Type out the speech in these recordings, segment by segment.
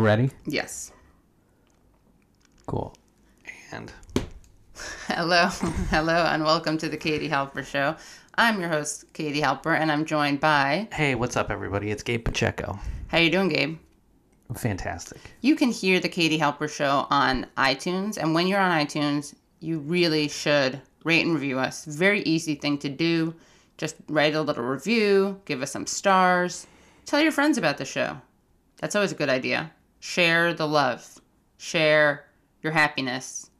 Ready? Yes. Cool. And Hello, hello, and welcome to the Katie Halper Show. I'm your host, Katie Halper, and I'm joined by. hey, what's up, everybody? It's Gabe Pacheco. How you doing, Gabe? Fantastic. You can hear the Katie Halper Show on iTunes, and when you're on iTunes, you really should rate and review us. Very easy thing to do. Just write a little review, give us some stars, tell your friends about the show. That's always a good idea. Share the love, share your happiness,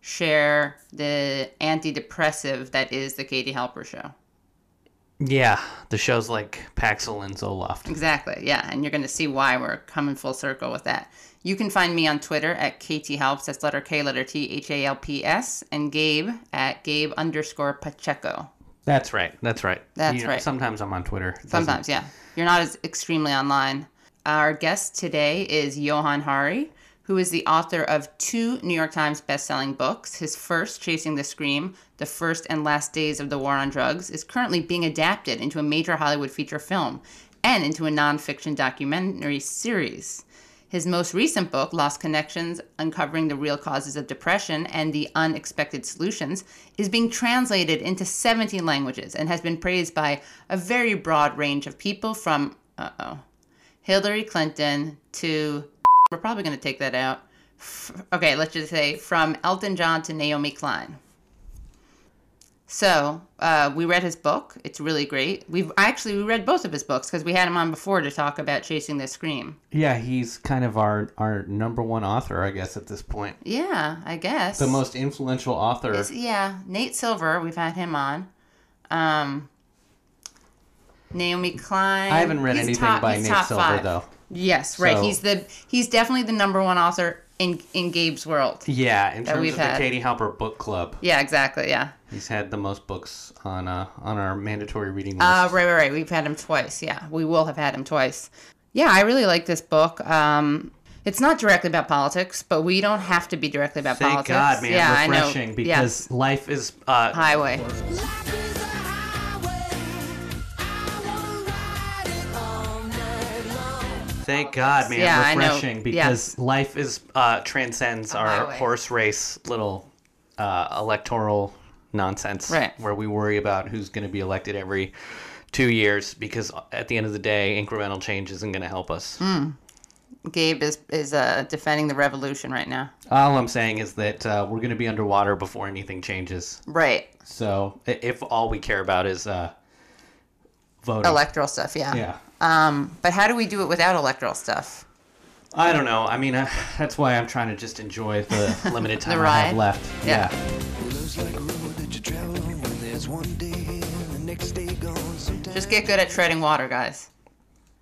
share the antidepressive that is the Katie Halper Show. Yeah, the show's like Paxil and Zoloft. Exactly, yeah, and you're going to see why we're coming full circle with that. You can find me on Twitter at KT Halps, that's letter K, letter T, H A L P S, and Gabe at Gabe underscore Pacheco. That's right. That's right. That's You know, right. Sometimes I'm on Twitter. It Sometimes, yeah. You're not as extremely online. Our guest today is Johann Hari, who is the author of two New York Times bestselling books. His first, Chasing the Scream, The First and Last Days of the War on Drugs, is currently being adapted into a major Hollywood feature film and into a nonfiction documentary series. His most recent book, Lost Connections Uncovering the Real Causes of Depression and the Unexpected Solutions, is being translated into 17 languages and has been praised by a very broad range of people from, uh oh, Hillary Clinton to, we're probably going to take that out. Okay, let's just say from Elton John to Naomi Klein. So uh, we read his book. It's really great. We've actually we read both of his books because we had him on before to talk about Chasing the Scream. Yeah, he's kind of our our number one author, I guess, at this point. Yeah, I guess. The most influential author. Is- yeah, Nate Silver, we've had him on. Um, Naomi Klein. I haven't read He's anything top- by he's Nate Silver five. though. Yes, right. So- He's the he's definitely the number one author in in Gabe's world. Yeah, in terms we've of the. Katie Halper book club, Yeah, exactly. Yeah. he's had the most books on uh on our mandatory reading list. Uh, right, right, right. We've had him twice. Yeah, we will have had him twice. Yeah, I really like this book. Um, it's not directly about politics, but we don't have to be directly about Thank politics. Thank God, man, yeah, refreshing I know. because yes. life is uh highway. Life is highway. Thank God, man, Yeah, refreshing because Yes. life is uh transcends our horse race little uh electoral nonsense Right. where we worry about who's going to be elected every 2 years because at the end of the day incremental change isn't going to help us. Hmm. Gabe is is uh, defending the revolution right now. All I'm saying is that uh, we're going to be underwater before anything changes. Right. So if all we care about is uh voting. Electoral stuff. Yeah. yeah. Um, but how do we do it without electoral stuff? I don't know. I mean, uh, that's why I'm trying to just enjoy the limited time I have left. Yeah. Looks like a road that you travel on when there's one day here and the next day gone. Sometimes Just get good at treading water, guys.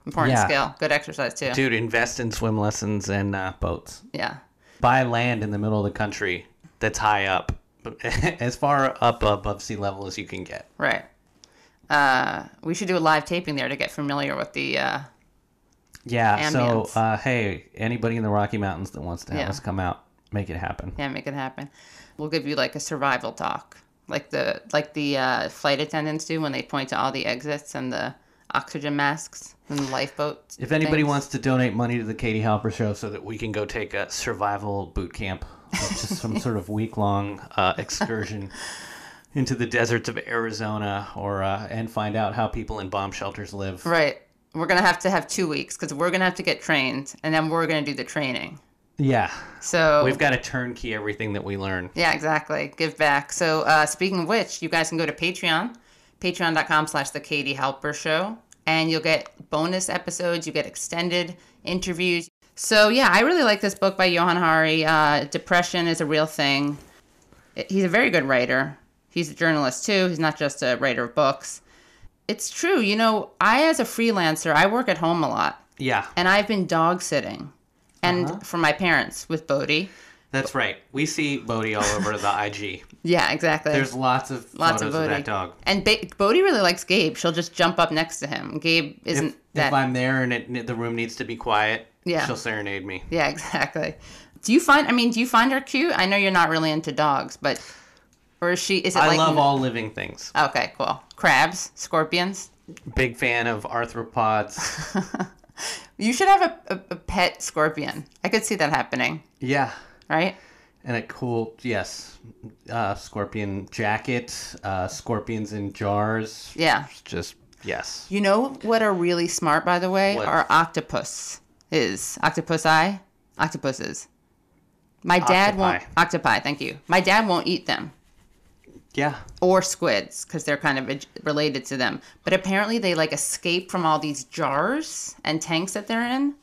Important Yeah. skill. Good exercise too. Dude, invest in swim lessons and uh, boats. Yeah. Buy land in the middle of the country that's high up, as far up above sea level as you can get. Right. Uh, we should do a live taping there to get familiar with the. Uh, Yeah. So, uh, hey, anybody in the Rocky Mountains that wants to have Yeah. us come out, make it happen. yeah, make it happen. We'll give you like a survival talk, like the like the uh, flight attendants do when they point to all the exits and the oxygen masks and the lifeboat. If anybody things. wants to donate money to the Katie Halper Show so that we can go take a survival boot camp, just some sort of week long uh, excursion into the deserts of Arizona, or uh, and find out how people in bomb shelters live. Right. We're gonna have to have two weeks because we're gonna have to get trained, and then we're gonna do the training. Yeah, So we've got to turnkey everything that we learn. Yeah, exactly. Give back. So uh, speaking of which, you guys can go to Patreon, patreon.com slash the Katie Halper Show, and you'll get bonus episodes, you get extended interviews. So yeah, I really like this book by Johann Hari. Uh, Depression is a real thing. He's a very good writer. He's a journalist too. He's not just a writer of books. It's true. You know, I as a freelancer, I work at home a lot, Yeah, and I've been dog sitting, and Uh-huh. for my parents with Bodie. that's right. We see Bodie all over the IG. Yeah, exactly. There's lots of Lots of of, that dog. And ba- Bodhi really likes Gabe. She'll just jump up next to him. Gabe isn't If, that. if I'm there and it, the room needs to be quiet, Yeah. she'll serenade me. Yeah, exactly. Do you find? I mean, do you find her cute? I know you're not really into dogs, but or is she? Is it I like? love all living things. Okay, cool. Crabs, scorpions. Big fan of arthropods. You should have a, a, a pet scorpion. I could see that happening, Yeah. right? And a cool, yes, uh, scorpion jacket, uh, scorpions in jars. Yeah. Just, yes. You know what are really smart, by the way, What? are octopus is octopusi, octopuses. My dad won't Octopi. octopi. Thank you. My dad won't eat them Yeah. or squids because they're kind of related to them. But apparently, they like escape from all these jars and tanks that they're in.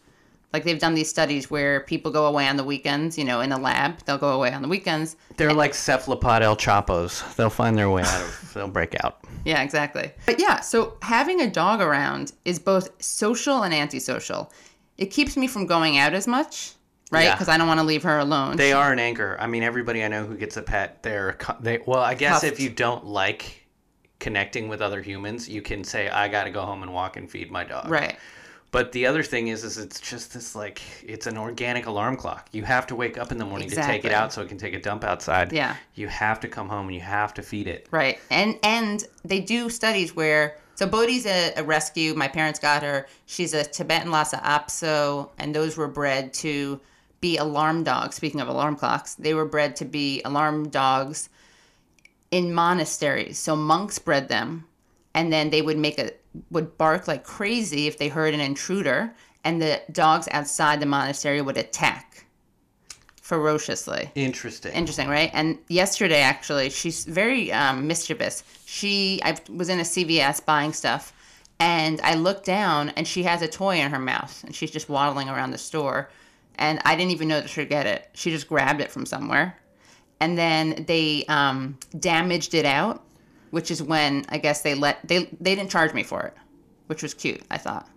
Like they've done these studies where people go away on the weekends. You know, in a lab, they'll go away on the weekends. They're like cephalopod El Chapos. They'll find their way out of, they'll break out. Yeah, exactly. But yeah, so having a dog around is both social and antisocial. It keeps me from going out as much, right? Yeah. Because I don't want to leave her alone. They are an anchor. I mean, everybody I know who gets a pet, they're, they, well, I guess if you don't like connecting with other humans, you can say, I got to go home and walk and feed my dog. right. But the other thing is, is it's just this like it's an organic alarm clock. You have to wake up in the morning to take it out so it can take a dump outside. Yeah. You have to come home and you have to feed it. Right. And and they do studies where so Bodhi's a, a rescue. My parents got her. She's a Tibetan Lhasa Apso, and those were bred to be alarm dogs. Speaking of alarm clocks, they were bred to be alarm dogs in monasteries. So monks bred them, and then they would make a would bark like crazy if they heard an intruder, and the dogs outside the monastery would attack ferociously. Interesting. Interesting, right? And yesterday, actually, she's very um, mischievous. She, I was in a CVS buying stuff, and I looked down, and she has a toy in her mouth, and she's just waddling around the store, and I didn't even notice her get it. She just grabbed it from somewhere, and then they um, damaged it out, which is when I guess they let they they didn't charge me for it, which was cute. I thought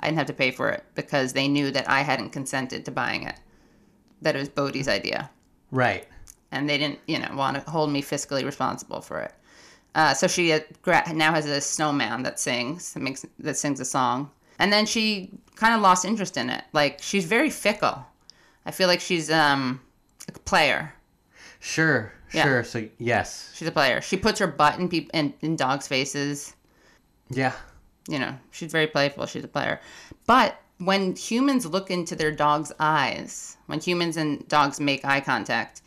I didn't have to pay for it because they knew that I hadn't consented to buying it, that it was Bodhi's idea right. and they didn't, you know, want to hold me fiscally responsible for it. Uh, so she uh, now has a snowman that sings, that makes that sings a song, and then she kind of lost interest in it. Like she's very fickle. I feel like she's um, a player. Sure. Yeah. Sure. So yes. She's a player. She puts her butt in peop- in, in dogs' faces. Yeah. You know, she's very playful. She's a player. But when humans look into their dog's eyes, when humans and dogs make eye contact,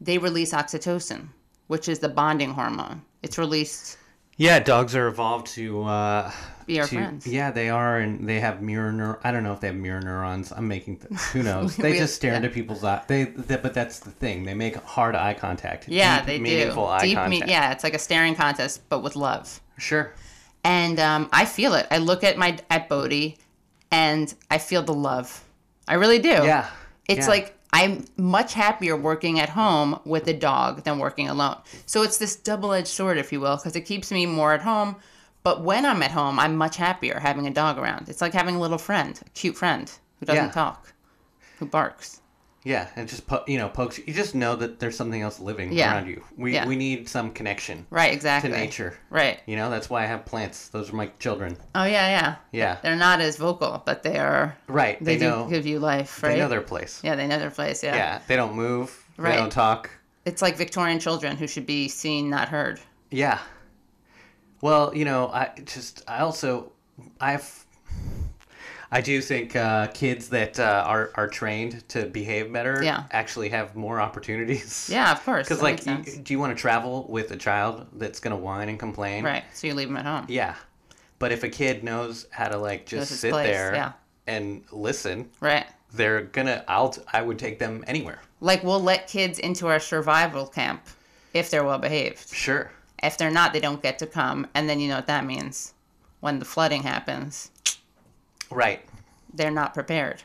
they release oxytocin, which is the bonding hormone. It's released. Yeah. Dogs are evolved to uh, Be our to- friends. Yeah, they are, and they have mirror. Neur- I don't know if they have mirror neurons. I'm making. Th- who knows? They just stare yeah. into people's eyes. They, they. But that's the thing. They make hard eye contact. Yeah, Deep, they meaningful do. eye Deep, me- contact. yeah, it's like a staring contest, but with love. Sure. And um, I feel it. I look at my at Bodhi, and I feel the love. I really do. Yeah. It's yeah. like I'm much happier working at home with a dog than working alone. So it's this double edged sword, if you will, because it keeps me more at home. But when I'm at home, I'm much happier having a dog around. It's like having a little friend, a cute friend who doesn't Yeah. talk, who barks. Yeah, and just po- you know pokes. You just know that there's something else living Yeah. around you. We Yeah. we need some connection Right, exactly. to nature. Right. You know that's why I have plants. Those are my children. Oh, yeah, yeah. Yeah. They're not as vocal, but they are. Right. They, They, do know. give you life, right? They know their place. yeah, they know their place. Yeah. Yeah. They don't move. Right. They don't talk. It's like Victorian children who should be seen, not heard. Yeah. Well, you know, I just I also I've I do think uh, kids that uh, are are trained to behave better Yeah. actually have more opportunities. Yeah, of course. Because like, makes sense. y- do you want to travel with a child that's gonna whine and complain? right. So you leave them at home. Yeah. But if a kid knows how to like just sit place, there yeah. and listen, Right. they're gonna. I'll. I would take them anywhere. Like we'll let kids into our survival camp if they're well behaved. Sure. If they're not, they don't get to come. And then you know what that means. When the flooding happens, Right. they're not prepared.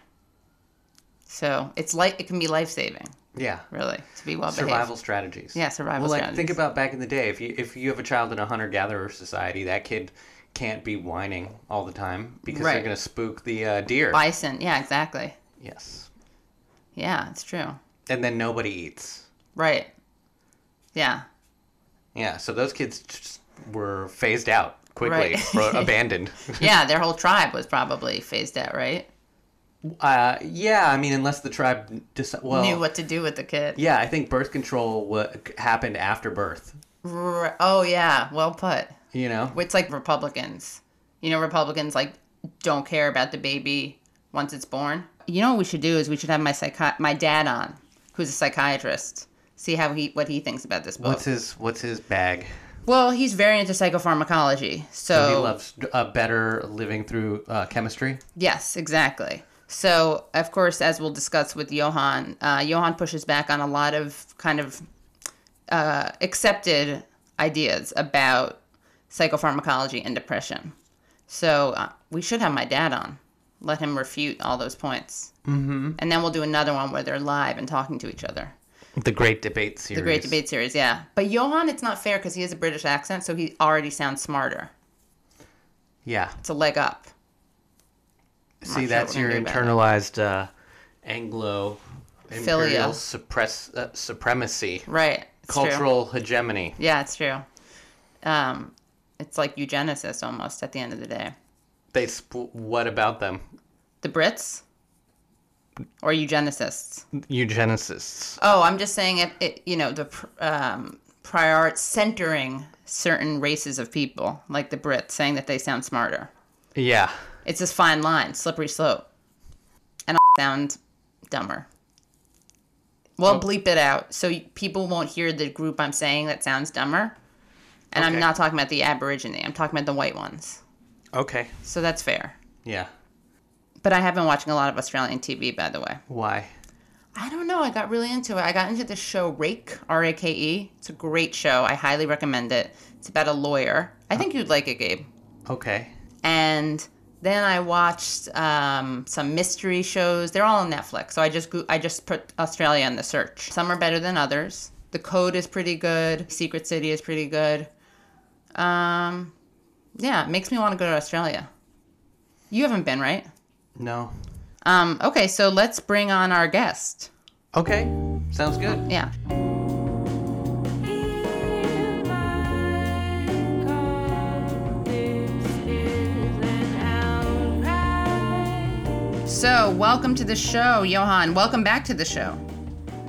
So it's like it can be life saving, Yeah. really, to be well Survival behaved. strategies. Yeah, survival Well, like strategies. think about back in the day. If you if you have a child in a hunter gatherer society, that kid can't be whining all the time because Right. they're gonna spook the uh, deer. Bison. Yeah, exactly. Yes. Yeah, it's true. And then nobody eats. Right. Yeah. Yeah. So those kids were phased out quickly, Right. abandoned. Yeah, their whole tribe was probably phased out, right? Uh, yeah. I mean, unless the tribe deci- well, Knew what to do with the kid. yeah, I think birth control wa- happened after birth. R- oh yeah, well put. You know. It's like Republicans. You know, Republicans like don't care about the baby once it's born. You know what we should do is we should have my psychi- my dad on, who's a psychiatrist. See how he what he thinks about this book. What's his What's his bag? well, he's very into psychopharmacology, so he loves uh, better living through uh, chemistry. Yes, exactly. So, of course, as we'll discuss with Johann, uh, Johann pushes back on a lot of kind of uh, accepted ideas about psychopharmacology and depression. So, uh, we should have my dad on. Let him refute all those points. Mm-hmm. And then we'll do another one where they're live and talking to each other. The Great Debate Series. The Great Debate Series, yeah. But Johann, it's not fair because he has a British accent, so he already sounds smarter. Yeah. It's a leg up. See, sure that's your gonna do about internalized uh, Anglo imperial suppress uh, supremacy, Right. It's true. cultural hegemony. Yeah, it's true. Um, it's like eugenicist almost at the end of the day. They sp- what about them? The Brits or eugenicists? Eugenicists. Oh, I'm just saying it. it you know, the um, prior centering certain races of people, like the Brits, saying that they sound smarter. Yeah. It's this fine line, slippery slope, and i sound dumber. We'll bleep it out so people won't hear the group I'm saying that sounds dumber. And I'm not talking about the Aborigine. I'm talking about the white ones. Okay. So that's fair. Yeah. But I have been watching a lot of Australian TV, by the way. Why? I don't know. I got really into it. I got into the show Rake, R A K E. It's a great show. I highly recommend it. It's about a lawyer. I think you'd like it, Gabe. Okay. And then I watched um, some mystery shows. They're all on Netflix. So I just go- I just put Australia in the search. Some are better than others. The Code is pretty good. Secret City is pretty good. Um, yeah, it makes me want to go to Australia. You haven't been, right? No. Um, okay, so let's bring on our guest. Okay. Sounds good. Yeah. Hear my call. This is an outcry. So, welcome to the show, Johann. Welcome back to the show.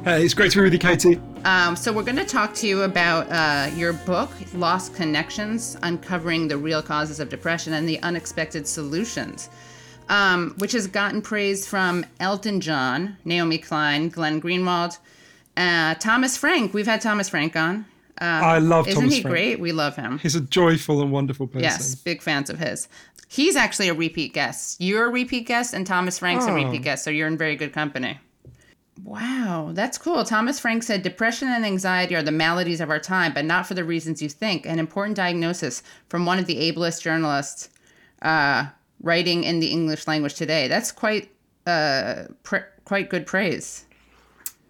Hey, it's great to be with you, Katie. Um, so, we're going to talk to you about uh, your book, Lost Connections Uncovering the Real Causes of Depression and the Unexpected Solutions, um, which has gotten praise from Elton John, Naomi Klein, Glenn Greenwald, uh, Thomas Frank. We've had Thomas Frank on. Uh, I love isn't Thomas he Frank. great? We love him. He's a joyful and wonderful person. Yes, big fans of his. He's actually a repeat guest. You're a repeat guest, and Thomas Frank's a Oh. repeat guest, so you're in very good company. Wow, that's cool. Thomas Frank said depression and anxiety are the maladies of our time, but not for the reasons you think. An important diagnosis from one of the ablest journalists uh, writing in the English language today. That's quite uh, pr- quite good praise.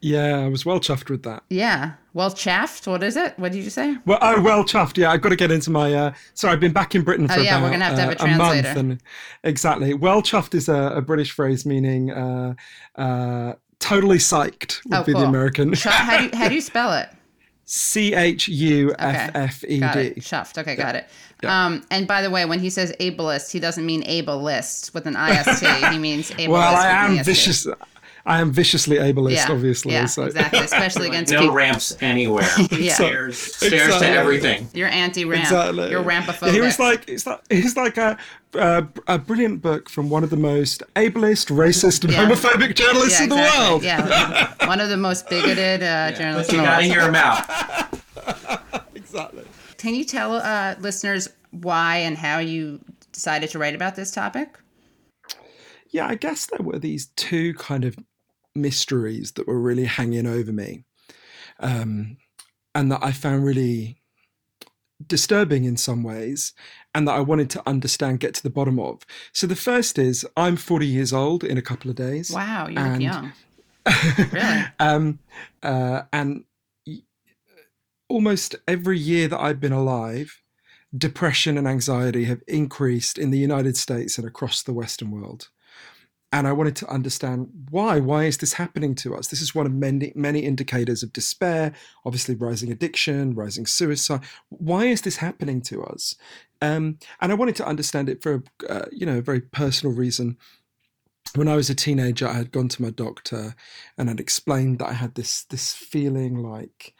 Yeah, I was well chuffed with that. Yeah. Well, chaffed. What is it? What did you say? Well, oh, well chuffed. Yeah, I've got to get into my. Uh, sorry, I've been back in Britain for Oh, yeah, about we're gonna have to have uh, a translator. month, and exactly. Well chuffed is a, a British phrase meaning uh, uh, totally psyched would Oh, be cool. the American. Ch- how do you, how do you spell it? C H U F F E. D. Chuffed. Okay, got it. Um, and by the way, when he says ableist, he doesn't mean ableist with an IST. he means ableist Well, I am vicious. I am viciously ableist, Yeah, obviously. yeah, so. exactly. Especially against no people. ramps anywhere. Yeah. Stairs, stairs Exactly. to everything. You're anti-ramp. Exactly. You're Yeah, he was like, it's like, he's like a, a, a brilliant book from one of the most ableist, racist, and Yeah. homophobic journalists yeah, in the world. Yeah, one of the most bigoted uh, journalists You in the gotta world. hear him out. Exactly. Can you tell uh, listeners why and how you decided to write about this topic? Yeah, I guess there were these two kind of mysteries that were really hanging over me, um, and that I found really disturbing in some ways, and that I wanted to understand, get to the bottom of. So the first is I'm 40 years old in a couple of days. Wow, you look young. Really? um, uh, and almost every year that I've been alive, depression and anxiety have increased in the United States and across the Western world. And I wanted to understand why. Why is this happening to us? This is one of many, many indicators of despair, obviously rising addiction, rising suicide. Why is this happening to us? Um, and I wanted to understand it for, uh, you know, a very personal reason when I was a teenager, I had gone to my doctor and had explained that I had this this feeling like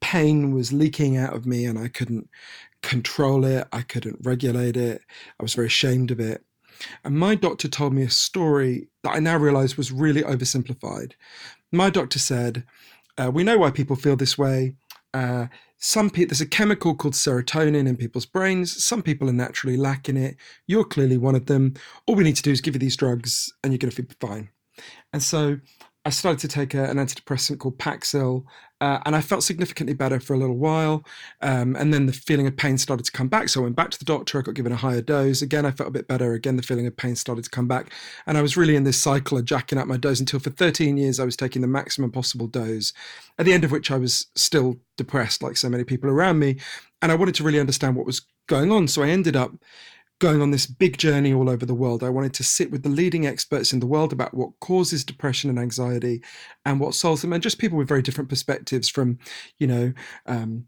pain was leaking out of me and I couldn't control it, I couldn't regulate it. I was very ashamed of it. And my doctor told me a story that I now realize was really oversimplified. My doctor said, uh, We know why people feel this way. Uh, some people, there's a chemical called serotonin in people's brains. Some people are naturally lacking it. You're clearly one of them. All we need to do is give you these drugs and you're going to feel fine. And so I started to take a, an antidepressant called Paxil, uh, and I felt significantly better for a little while. Um, and then the feeling of pain started to come back. So I went back to the doctor. I got given a higher dose. Again, I felt a bit better. Again, the feeling of pain started to come back. And I was really in this cycle of jacking up my dose until for 13 years I was taking the maximum possible dose, at the end of which I was still depressed, like so many people around me. And I wanted to really understand what was going on. So I ended up going on this big journey all over the world. I wanted to sit with the leading experts in the world about what causes depression and anxiety and what solves them, and just people with very different perspectives from, you know, um,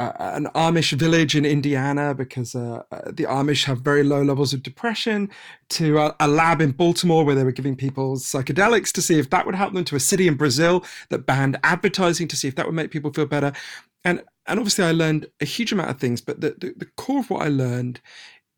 uh, an Amish village in Indiana because uh, uh, the Amish have very low levels of depression, to a, a lab in Baltimore where they were giving people psychedelics to see if that would help them, to a city in Brazil that banned advertising to see if that would make people feel better. And, and obviously, I learned a huge amount of things, but the, the, the core of what I learned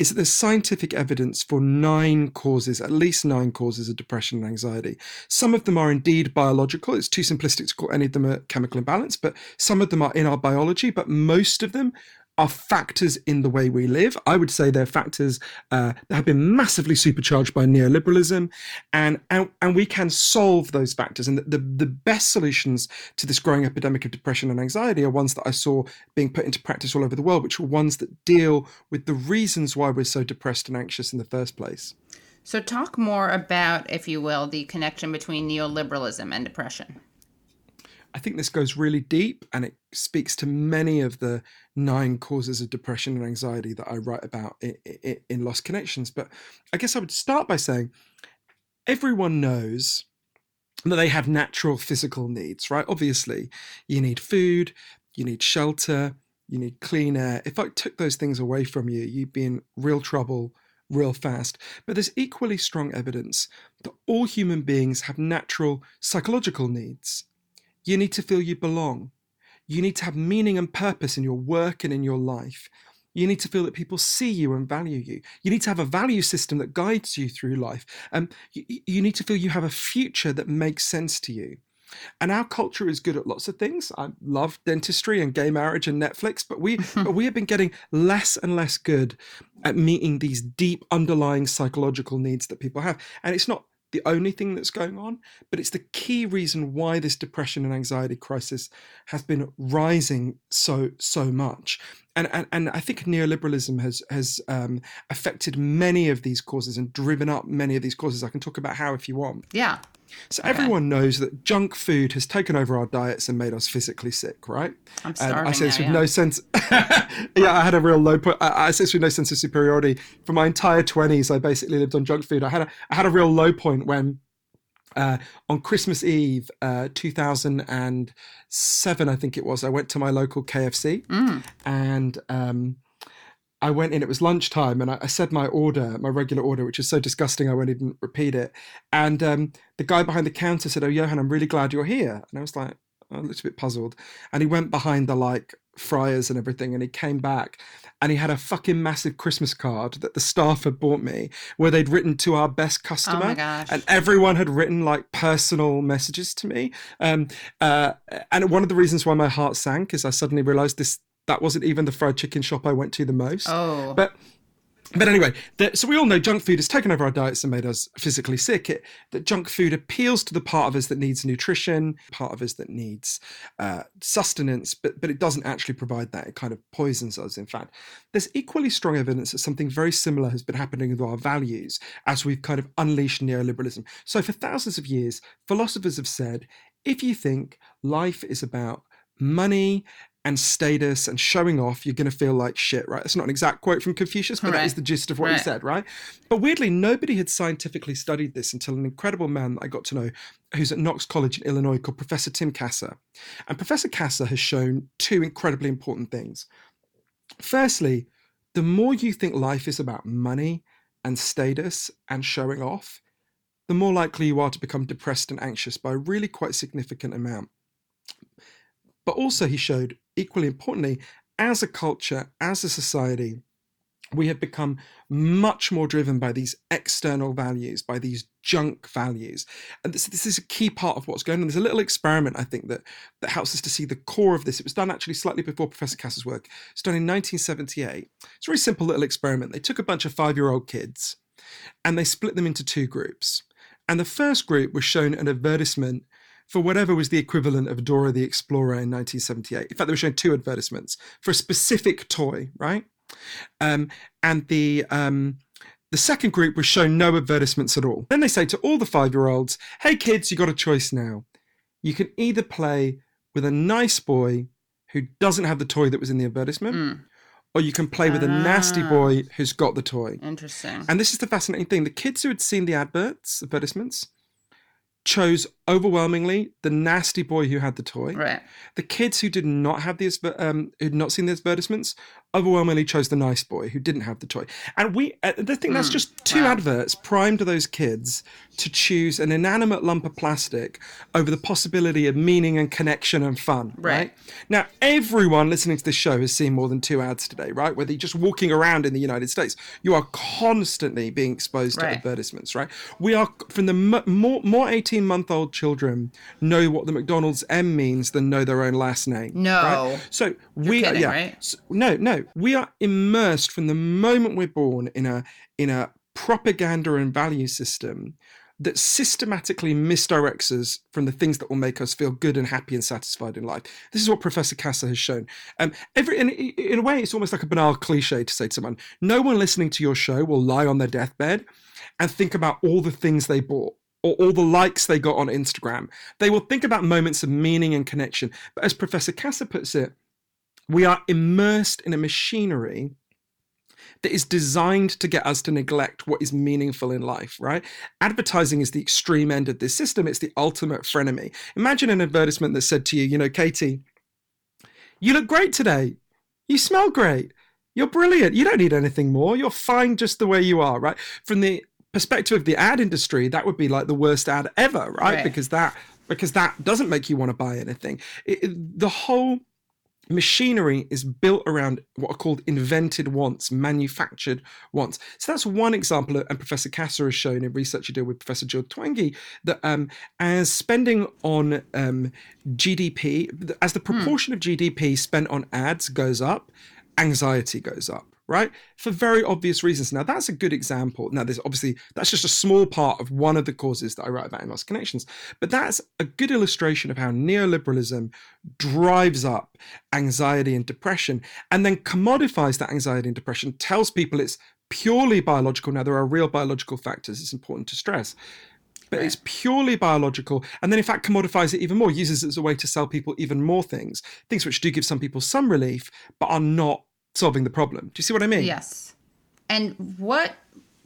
is that there's scientific evidence for nine causes, at least nine causes of depression and anxiety. Some of them are indeed biological. It's too simplistic to call any of them a chemical imbalance, but some of them are in our biology, but most of them are factors in the way we live. I would say they're factors uh, that have been massively supercharged by neoliberalism, and and, and we can solve those factors. And the, the the best solutions to this growing epidemic of depression and anxiety are ones that I saw being put into practice all over the world, which were ones that deal with the reasons why we're so depressed and anxious in the first place. So, talk more about, if you will, the connection between neoliberalism and depression. I think this goes really deep and it speaks to many of the nine causes of depression and anxiety that I write about in, Lost Connections. But I guess I would start by saying everyone knows that they have natural physical needs, right? Obviously, you need food, you need shelter, you need clean air. If I took those things away from you, you'd be in real trouble real fast. But there's equally strong evidence that all human beings have natural psychological needs. You need to feel you belong. You need to have meaning and purpose in your work and in your life. You need to feel that people see you and value you. You need to have a value system that guides you through life. Um, you, you need to feel you have a future that makes sense to you. And our culture is good at lots of things. I love dentistry and gay marriage and Netflix, but we but we have been getting less and less good at meeting these deep underlying psychological needs that people have. And it's not the only thing that's going on, but it's the key reason why this depression and anxiety crisis has been rising so so much. And and, and I think neoliberalism has has um, affected many of these causes and driven up many of these causes. I can talk about how if you want. Yeah. So everyone knows that junk food has taken over our diets and made us physically sick, right? I'm And I starving say this now, with yeah. no sense. yeah, I had a real low point. I, I say this with no sense of superiority. For my entire twenties, I basically lived on junk food. I had a I had a real low point when. Uh, on Christmas Eve, uh, 2007, I think it was, I went to my local KFC Mm. and um, I went in. It was lunchtime, and I, I said my order, my regular order, which is so disgusting I won't even repeat it. And um, the guy behind the counter said, "Oh, Johann, I'm really glad you're here." And I was like, I looked a bit puzzled. And he went behind the like fryers and everything, and he came back, and he had a fucking massive Christmas card that the staff had bought me, where they'd written to our best customer, Oh gosh. and everyone had written like personal messages to me. Um, uh, and one of the reasons why my heart sank is I suddenly realised this that wasn't even the fried chicken shop I went to the most. Oh. But but anyway, the, so we all know junk food has taken over our diets and made us physically sick. It, that junk food appeals to the part of us that needs nutrition, part of us that needs uh, sustenance, but but it doesn't actually provide that. It kind of poisons us. In fact, there's equally strong evidence that something very similar has been happening with our values as we've kind of unleashed neoliberalism. So for thousands of years, philosophers have said, if you think life is about money and status and showing off, you're going to feel like shit, right? That's not an exact quote from Confucius, but that is the gist of what he said, right? But weirdly, nobody had scientifically studied this until an incredible man that I got to know who's at Knox College in Illinois called Professor Tim Kasser. And Professor Kasser has shown two incredibly important things. Firstly, the more you think life is about money and status and showing off, the more likely you are to become depressed and anxious by a really quite significant amount. But also, he showed, equally importantly, as a culture, as a society, we have become much more driven by these external values, by these junk values. And this, this is a key part of what's going on. There's a little experiment, I think, that, that helps us to see the core of this. It was done actually slightly before Professor Kasser's work. It's done in 1978. It's a very simple little experiment. They took a bunch of five year old kids and they split them into two groups. And the first group was shown an advertisement for whatever was the equivalent of Dora the Explorer in 1978. In fact, they were shown two advertisements for a specific toy, right? Um, and the um, the second group was shown no advertisements at all. Then they say to all the five year olds, "Hey kids, you got a choice now. You can either play with a nice boy who doesn't have the toy that was in the advertisement, Mm. or you can play with a nasty Ah. boy who's got the toy." Interesting. And this is the fascinating thing: the kids who had seen the adverts, advertisements, chose overwhelmingly the nasty boy who had the toy. right. The kids who did not have these, um, who had not seen the advertisements, overwhelmingly chose the nice boy who didn't have the toy. And we, uh, the thing that's Mm, just two wow. adverts primed those kids to choose an inanimate lump of plastic over the possibility of meaning and connection and fun. Right. Right. Now, everyone listening to this show has seen more than two ads today, right? Whether you're just walking around in the United States, you are constantly being exposed to advertisements, right? We are from the m- more more 18 month old children know what the McDonald's M means than know their own last name. No. right? So we kidding, are yeah. right? S- no, no. We are immersed from the moment we're born in a in a propaganda and value system that systematically misdirects us from the things that will make us feel good and happy and satisfied in life. This is what Professor Kasser has shown. Um, every in, in a way, it's almost like a banal cliche to say to someone, no one listening to your show will lie on their deathbed and think about all the things they bought or all the likes they got on Instagram. They will think about moments of meaning and connection. But as Professor Kasser puts it, we are immersed in a machinery that is designed to get us to neglect what is meaningful in life, right? Advertising is the extreme end of this system. It's the ultimate frenemy. Imagine an advertisement that said to you, you know, Katie, you look great today. You smell great. You're brilliant. You don't need anything more. You're fine just the way you are, right? From the perspective of the ad industry, that would be like the worst ad ever, right? Right. Because that because that doesn't make you want to buy anything. It, it- the whole machinery is built around what are called invented wants, manufactured wants. So that's one example, and Professor Kasser has shown in research he did with Professor Jill Twenge that um, as spending on um, GDP, as the proportion of GDP spent on ads goes up, anxiety goes up. Right, for very obvious reasons. Now, that's a good example. Now, there's obviously that's just a small part of one of the causes that I write about in Lost Connections, but that's a good illustration of how neoliberalism drives up anxiety and depression and then commodifies that anxiety and depression, tells people it's purely biological. Now, there are real biological factors, it's important to stress. But it's purely biological, and then in fact commodifies it even more, uses it as a way to sell people even more things, things which do give some people some relief, but are not solving the problem. Do you see what I mean? Yes. And what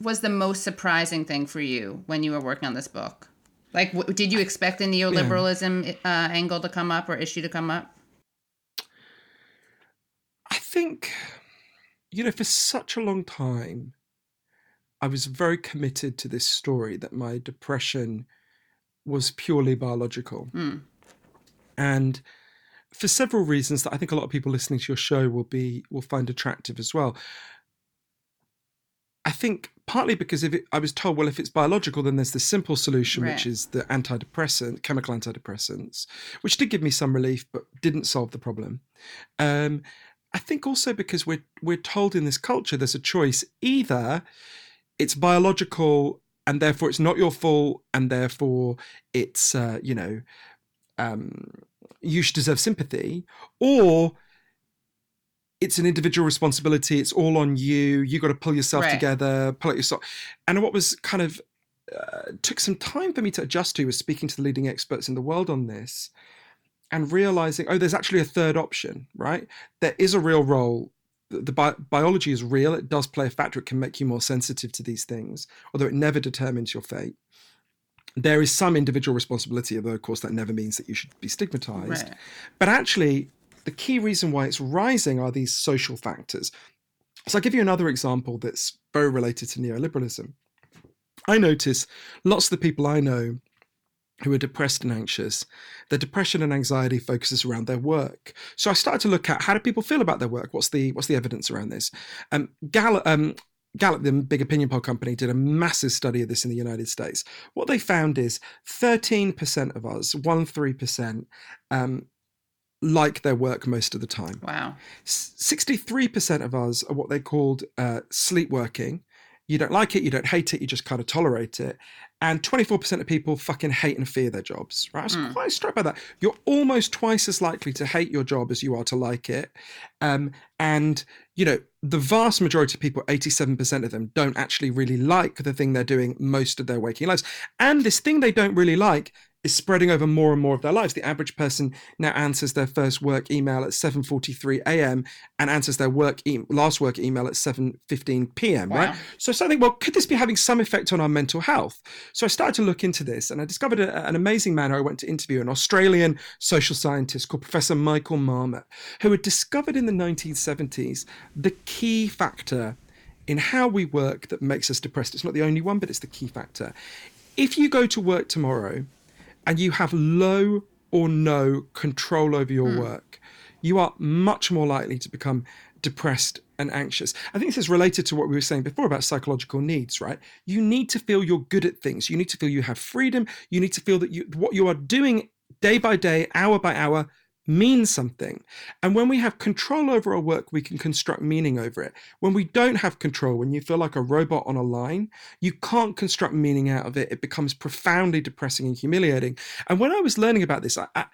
was the most surprising thing for you when you were working on this book? Like, w- did you expect the neoliberalism uh, angle to come up or issue to come up? I think, you know, for such a long time, I was very committed to this story that my depression was purely biological. Mm. And for several reasons that I think a lot of people listening to your show will be will find attractive as well. I think partly because if it, I was told, well, if it's biological, then there's the simple solution, which is the antidepressant, chemical antidepressants, which did give me some relief, but didn't solve the problem. Um, I think also because we're we're told in this culture there's a choice: either it's biological and therefore it's not your fault, and therefore it's uh, you know um, you should deserve sympathy, or it's an individual responsibility. It's all on you. You got to pull yourself Right. together, pull out your sock. And what was kind of uh, took some time for me to adjust to was speaking to the leading experts in the world on this, and realizing, oh, there's actually a third option. Right, there is a real role. The, the bi- biology is real. It does play a factor. It can make you more sensitive to these things, although it never determines your fate there is some individual responsibility, although of course that never means that you should be stigmatized. Right. But actually, the key reason why it's rising are these social factors. So I'll give you another example that's very related to neoliberalism. I notice lots of the people I know who are depressed and anxious, their depression and anxiety focuses around their work. So I started to look at how do people feel about their work? What's the what's the evidence around this? Um, Gallup, um, Gallup, the big opinion poll company, did a massive study of this in the United States. What they found is 13% of us, one three percent, um, like their work most of the time. Wow. 63% of us are what they called uh, sleepworking. You don't like it, you don't hate it, you just kind of tolerate it. And 24% of people fucking hate and fear their jobs, right? I was quite struck by that. You're almost twice as likely to hate your job as you are to like it. Um, and, you know, the vast majority of people, 87% of them, don't actually really like the thing they're doing most of their waking lives. And this thing they don't really like is spreading over more and more of their lives. The average person now answers their first work email at 7:43 a.m. and answers their work e- last work email at 7:15 p.m. Right? Wow. So I started thinking, well, could this be having some effect on our mental health? So I started to look into this, and I discovered a, an amazing man who I went to interview, an Australian social scientist called Professor Michael Marmot, who had discovered in the 1970s the key factor in how we work that makes us depressed. It's not the only one, but it's the key factor. If you go to work tomorrow and you have low or no control over your hmm. work, you are much more likely to become depressed and anxious. I think this is related to what we were saying before about psychological needs, right? You need to feel you're good at things. You need to feel you have freedom. You need to feel that you what you are doing day by day, hour by hour means something. And when we have control over our work, we can construct meaning over it. When we don't have control, when you feel like a robot on a line, you can't construct meaning out of it. It becomes profoundly depressing and humiliating. And when I was learning about this, I, I,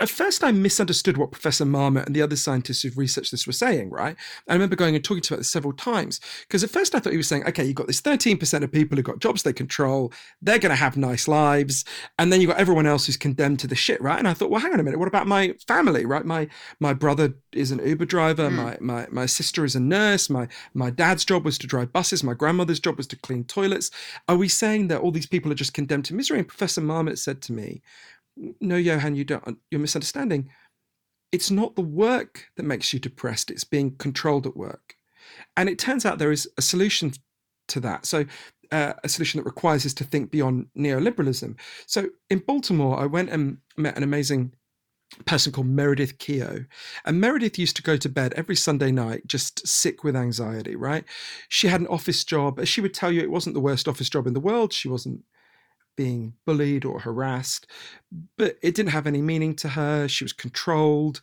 at first I misunderstood what Professor Marmot and the other scientists who've researched this were saying, right? I remember going and talking to about this several times because at first I thought he was saying, okay, you've got this 13% of people who've got jobs they control, they're going to have nice lives, and then you've got everyone else who's condemned to the shit, right? And I thought, well, hang on a minute, what about my family, right? My my brother is an Uber driver, hmm. my my my sister is a nurse, my my dad's job was to drive buses, my grandmother's job was to clean toilets. Are we saying that all these people are just condemned to misery? And Professor Marmot said to me, no, Johann, you don't. You're misunderstanding. It's not the work that makes you depressed. It's being controlled at work, and it turns out there is a solution to that. So, uh, a solution that requires us to think beyond neoliberalism. So, in Baltimore, I went and met an amazing person called Meredith Keogh. And Meredith used to go to bed every Sunday night just sick with anxiety, right? She had an office job. She would tell you, it wasn't the worst office job in the world. She wasn't being bullied or harassed, but it didn't have any meaning to her. She was controlled.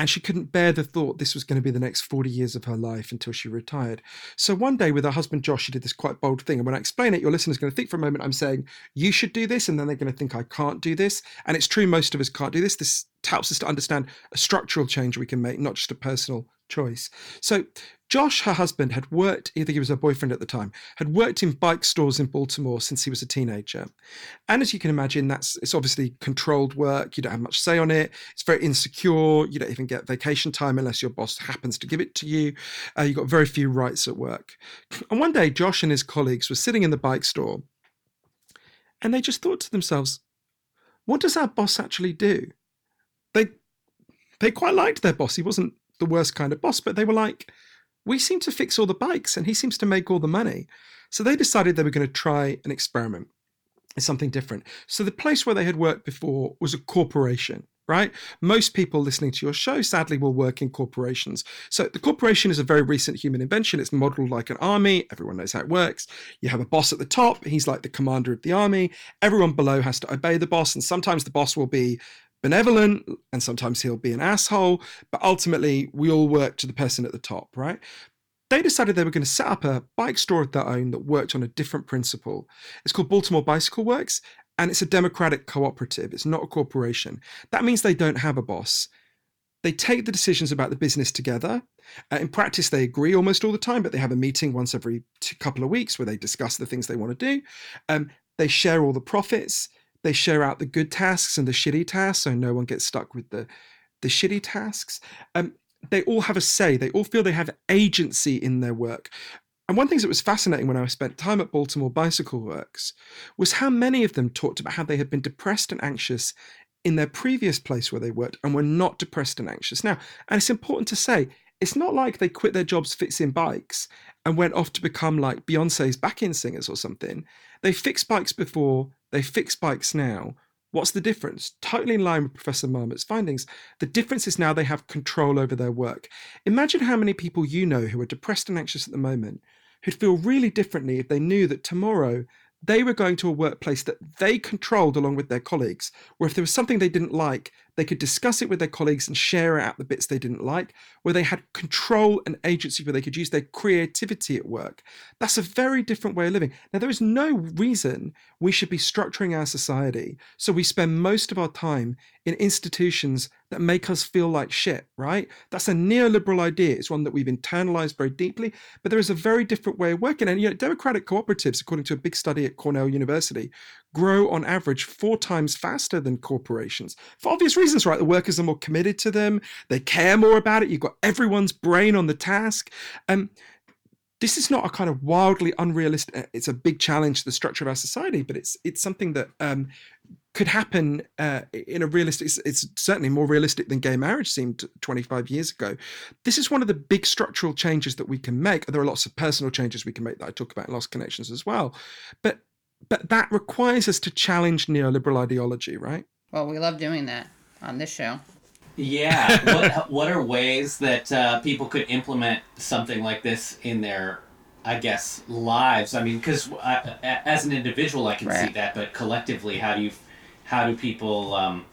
And she couldn't bear the thought this was going to be the next 40 years of her life until she retired. So one day with her husband Josh, she did this quite bold thing. And when I explain it, your listeners going to think for a moment I'm saying, you should do this. And then they're going to think I can't do this. And it's true, most of us can't do this. This helps us to understand a structural change we can make, not just a personal choice. So Josh, her husband, had worked, either he was her boyfriend at the time, had worked in bike stores in Baltimore since he was a teenager. And as you can imagine, that's it's obviously controlled work. You don't have much say on it. It's very insecure. You don't even get vacation time unless your boss happens to give it to you. Uh, you've got very few rights at work. And one day, Josh and his colleagues were sitting in the bike store and they just thought to themselves, what does our boss actually do? They they quite liked their boss. He wasn't the worst kind of boss, but they were like, we seem to fix all the bikes and he seems to make all the money. So they decided they were going to try an experiment. Something different. So the place where they had worked before was a corporation, right? Most people listening to your show, sadly, will work in corporations. So the corporation is a very recent human invention. It's modeled like an army. Everyone knows how it works. You have a boss at the top. He's like the commander of the army. Everyone below has to obey the boss. And sometimes the boss will be benevolent and sometimes he'll be an asshole. But ultimately, we all work to the person at the top, right? They decided they were going to set up a bike store of their own that worked on a different principle. It's called Baltimore Bicycle Works, and it's a democratic cooperative. It's not a corporation. That means they don't have a boss. They take the decisions about the business together. Uh, in practice, they agree almost all the time, but they have a meeting once every two, couple of weeks where they discuss the things they want to do. Um, they share all the profits. They share out the good tasks and the shitty tasks, so no one gets stuck with the the shitty tasks. Um, they all have a say. They all feel they have agency in their work. And one thing that was fascinating when I spent time at Baltimore Bicycle Works was how many of them talked about how they had been depressed and anxious in their previous place where they worked and were not depressed and anxious now. And it's important to say, it's not like they quit their jobs fixing bikes and went off to become like Beyonce's back-in singers or something. They fixed bikes before, they fix bikes now, What's the difference? Totally in line with Professor Marmot's findings. The difference is now they have control over their work. Imagine how many people you know who are depressed and anxious at the moment who'd feel really differently if they knew that tomorrow they were going to a workplace that they controlled along with their colleagues, where if there was something they didn't like, they could discuss it with their colleagues and share out the bits they didn't like, where they had control and agency, where they could use their creativity at work. That's a very different way of living. Now, there is no reason we should be structuring our society so we spend most of our time in institutions that make us feel like shit, right? That's a neoliberal idea. It's one that we've internalized very deeply, but there is a very different way of working. And you know, democratic cooperatives, according to a big study at Cornell University, grow on average four times faster than corporations for obvious reasons, right? The workers are more committed to them, they care more about it. You've got everyone's brain on the task. Um, this is not a kind of wildly unrealistic. uh, It's a big challenge to the structure of our society, but it's it's something that um, could happen uh, in a realistic. It's, it's certainly more realistic than gay marriage seemed 25 years ago. This is one of the big structural changes that we can make. There are lots of personal changes we can make that I talk about in Lost Connections as well, but but that requires us to challenge neoliberal ideology, right? Well, we love doing that on this show. Yeah. what What are ways that uh, people could implement something like this in their, I guess, lives? I mean, because as an individual, I can see that, but collectively, how do you, how do people um,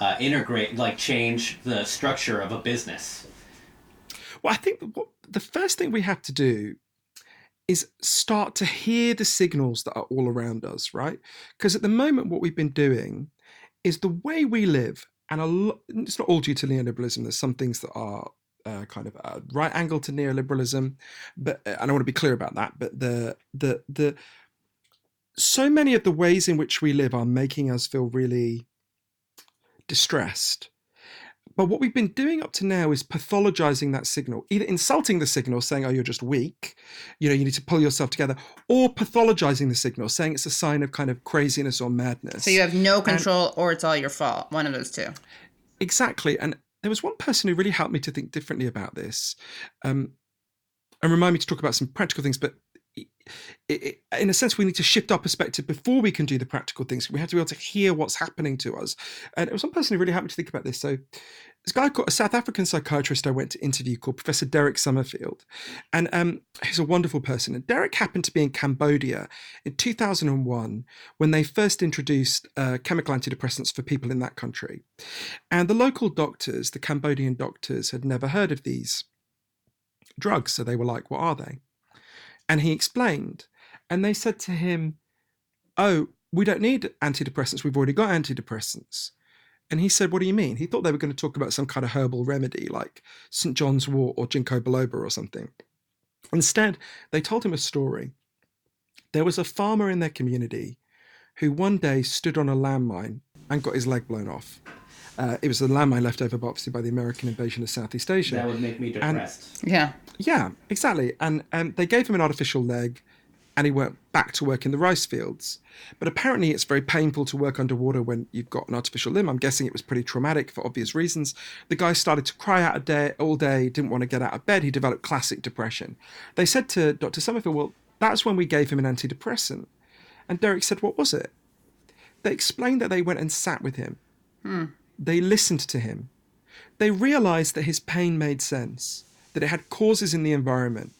uh, integrate, like, change the structure of a business? Well, I think what, the first thing we have to do is start to hear the signals that are all around us, right? Because at the moment, what we've been doing is the way we live, and lo- it's not all due to neoliberalism. There's some things that are uh, kind of a right angle to neoliberalism, but uh, and I want to be clear about that. But the the the so many of the ways in which we live are making us feel really distressed. But what we've been doing up to now is pathologizing that signal, either insulting the signal, saying, oh, you're just weak, you know, you need to pull yourself together, or pathologizing the signal, saying it's a sign of kind of craziness or madness. So you have no control, or it's all your fault. One of those two. Exactly. And there was one person who really helped me to think differently about this um, and remind me to talk about some practical things. But i- i- i- in a sense, we need to shift our perspective before we can do the practical things. We have to be able to hear what's happening to us. And it was one person who really helped me to think about this. So, this guy called a South African psychiatrist I went to interview called Professor Derek Summerfield. And um, he's a wonderful person. And Derek happened to be in Cambodia in 2001 when they first introduced uh, chemical antidepressants for people in that country. And the local doctors, the Cambodian doctors, had never heard of these drugs. So they were like, What are they? And he explained. And they said to him, Oh, we don't need antidepressants. We've already got antidepressants. And he said, What do you mean? He thought they were going to talk about some kind of herbal remedy like St. John's wort or ginkgo biloba or something. Instead, they told him a story. There was a farmer in their community who one day stood on a landmine and got his leg blown off. Uh, it was a landmine left over, obviously, by the American invasion of Southeast Asia. That would make me depressed. Yeah. Yeah, exactly. And um, they gave him an artificial leg and he went back to work in the rice fields. But apparently, it's very painful to work underwater when you've got an artificial limb. I'm guessing it was pretty traumatic for obvious reasons. The guy started to cry out a day, all day, didn't want to get out of bed. He developed classic depression. They said to Dr. Summerfield, Well, that's when we gave him an antidepressant. And Derek said, What was it? They explained that they went and sat with him. They listened to him. They realized that his pain made sense, that it had causes in the environment.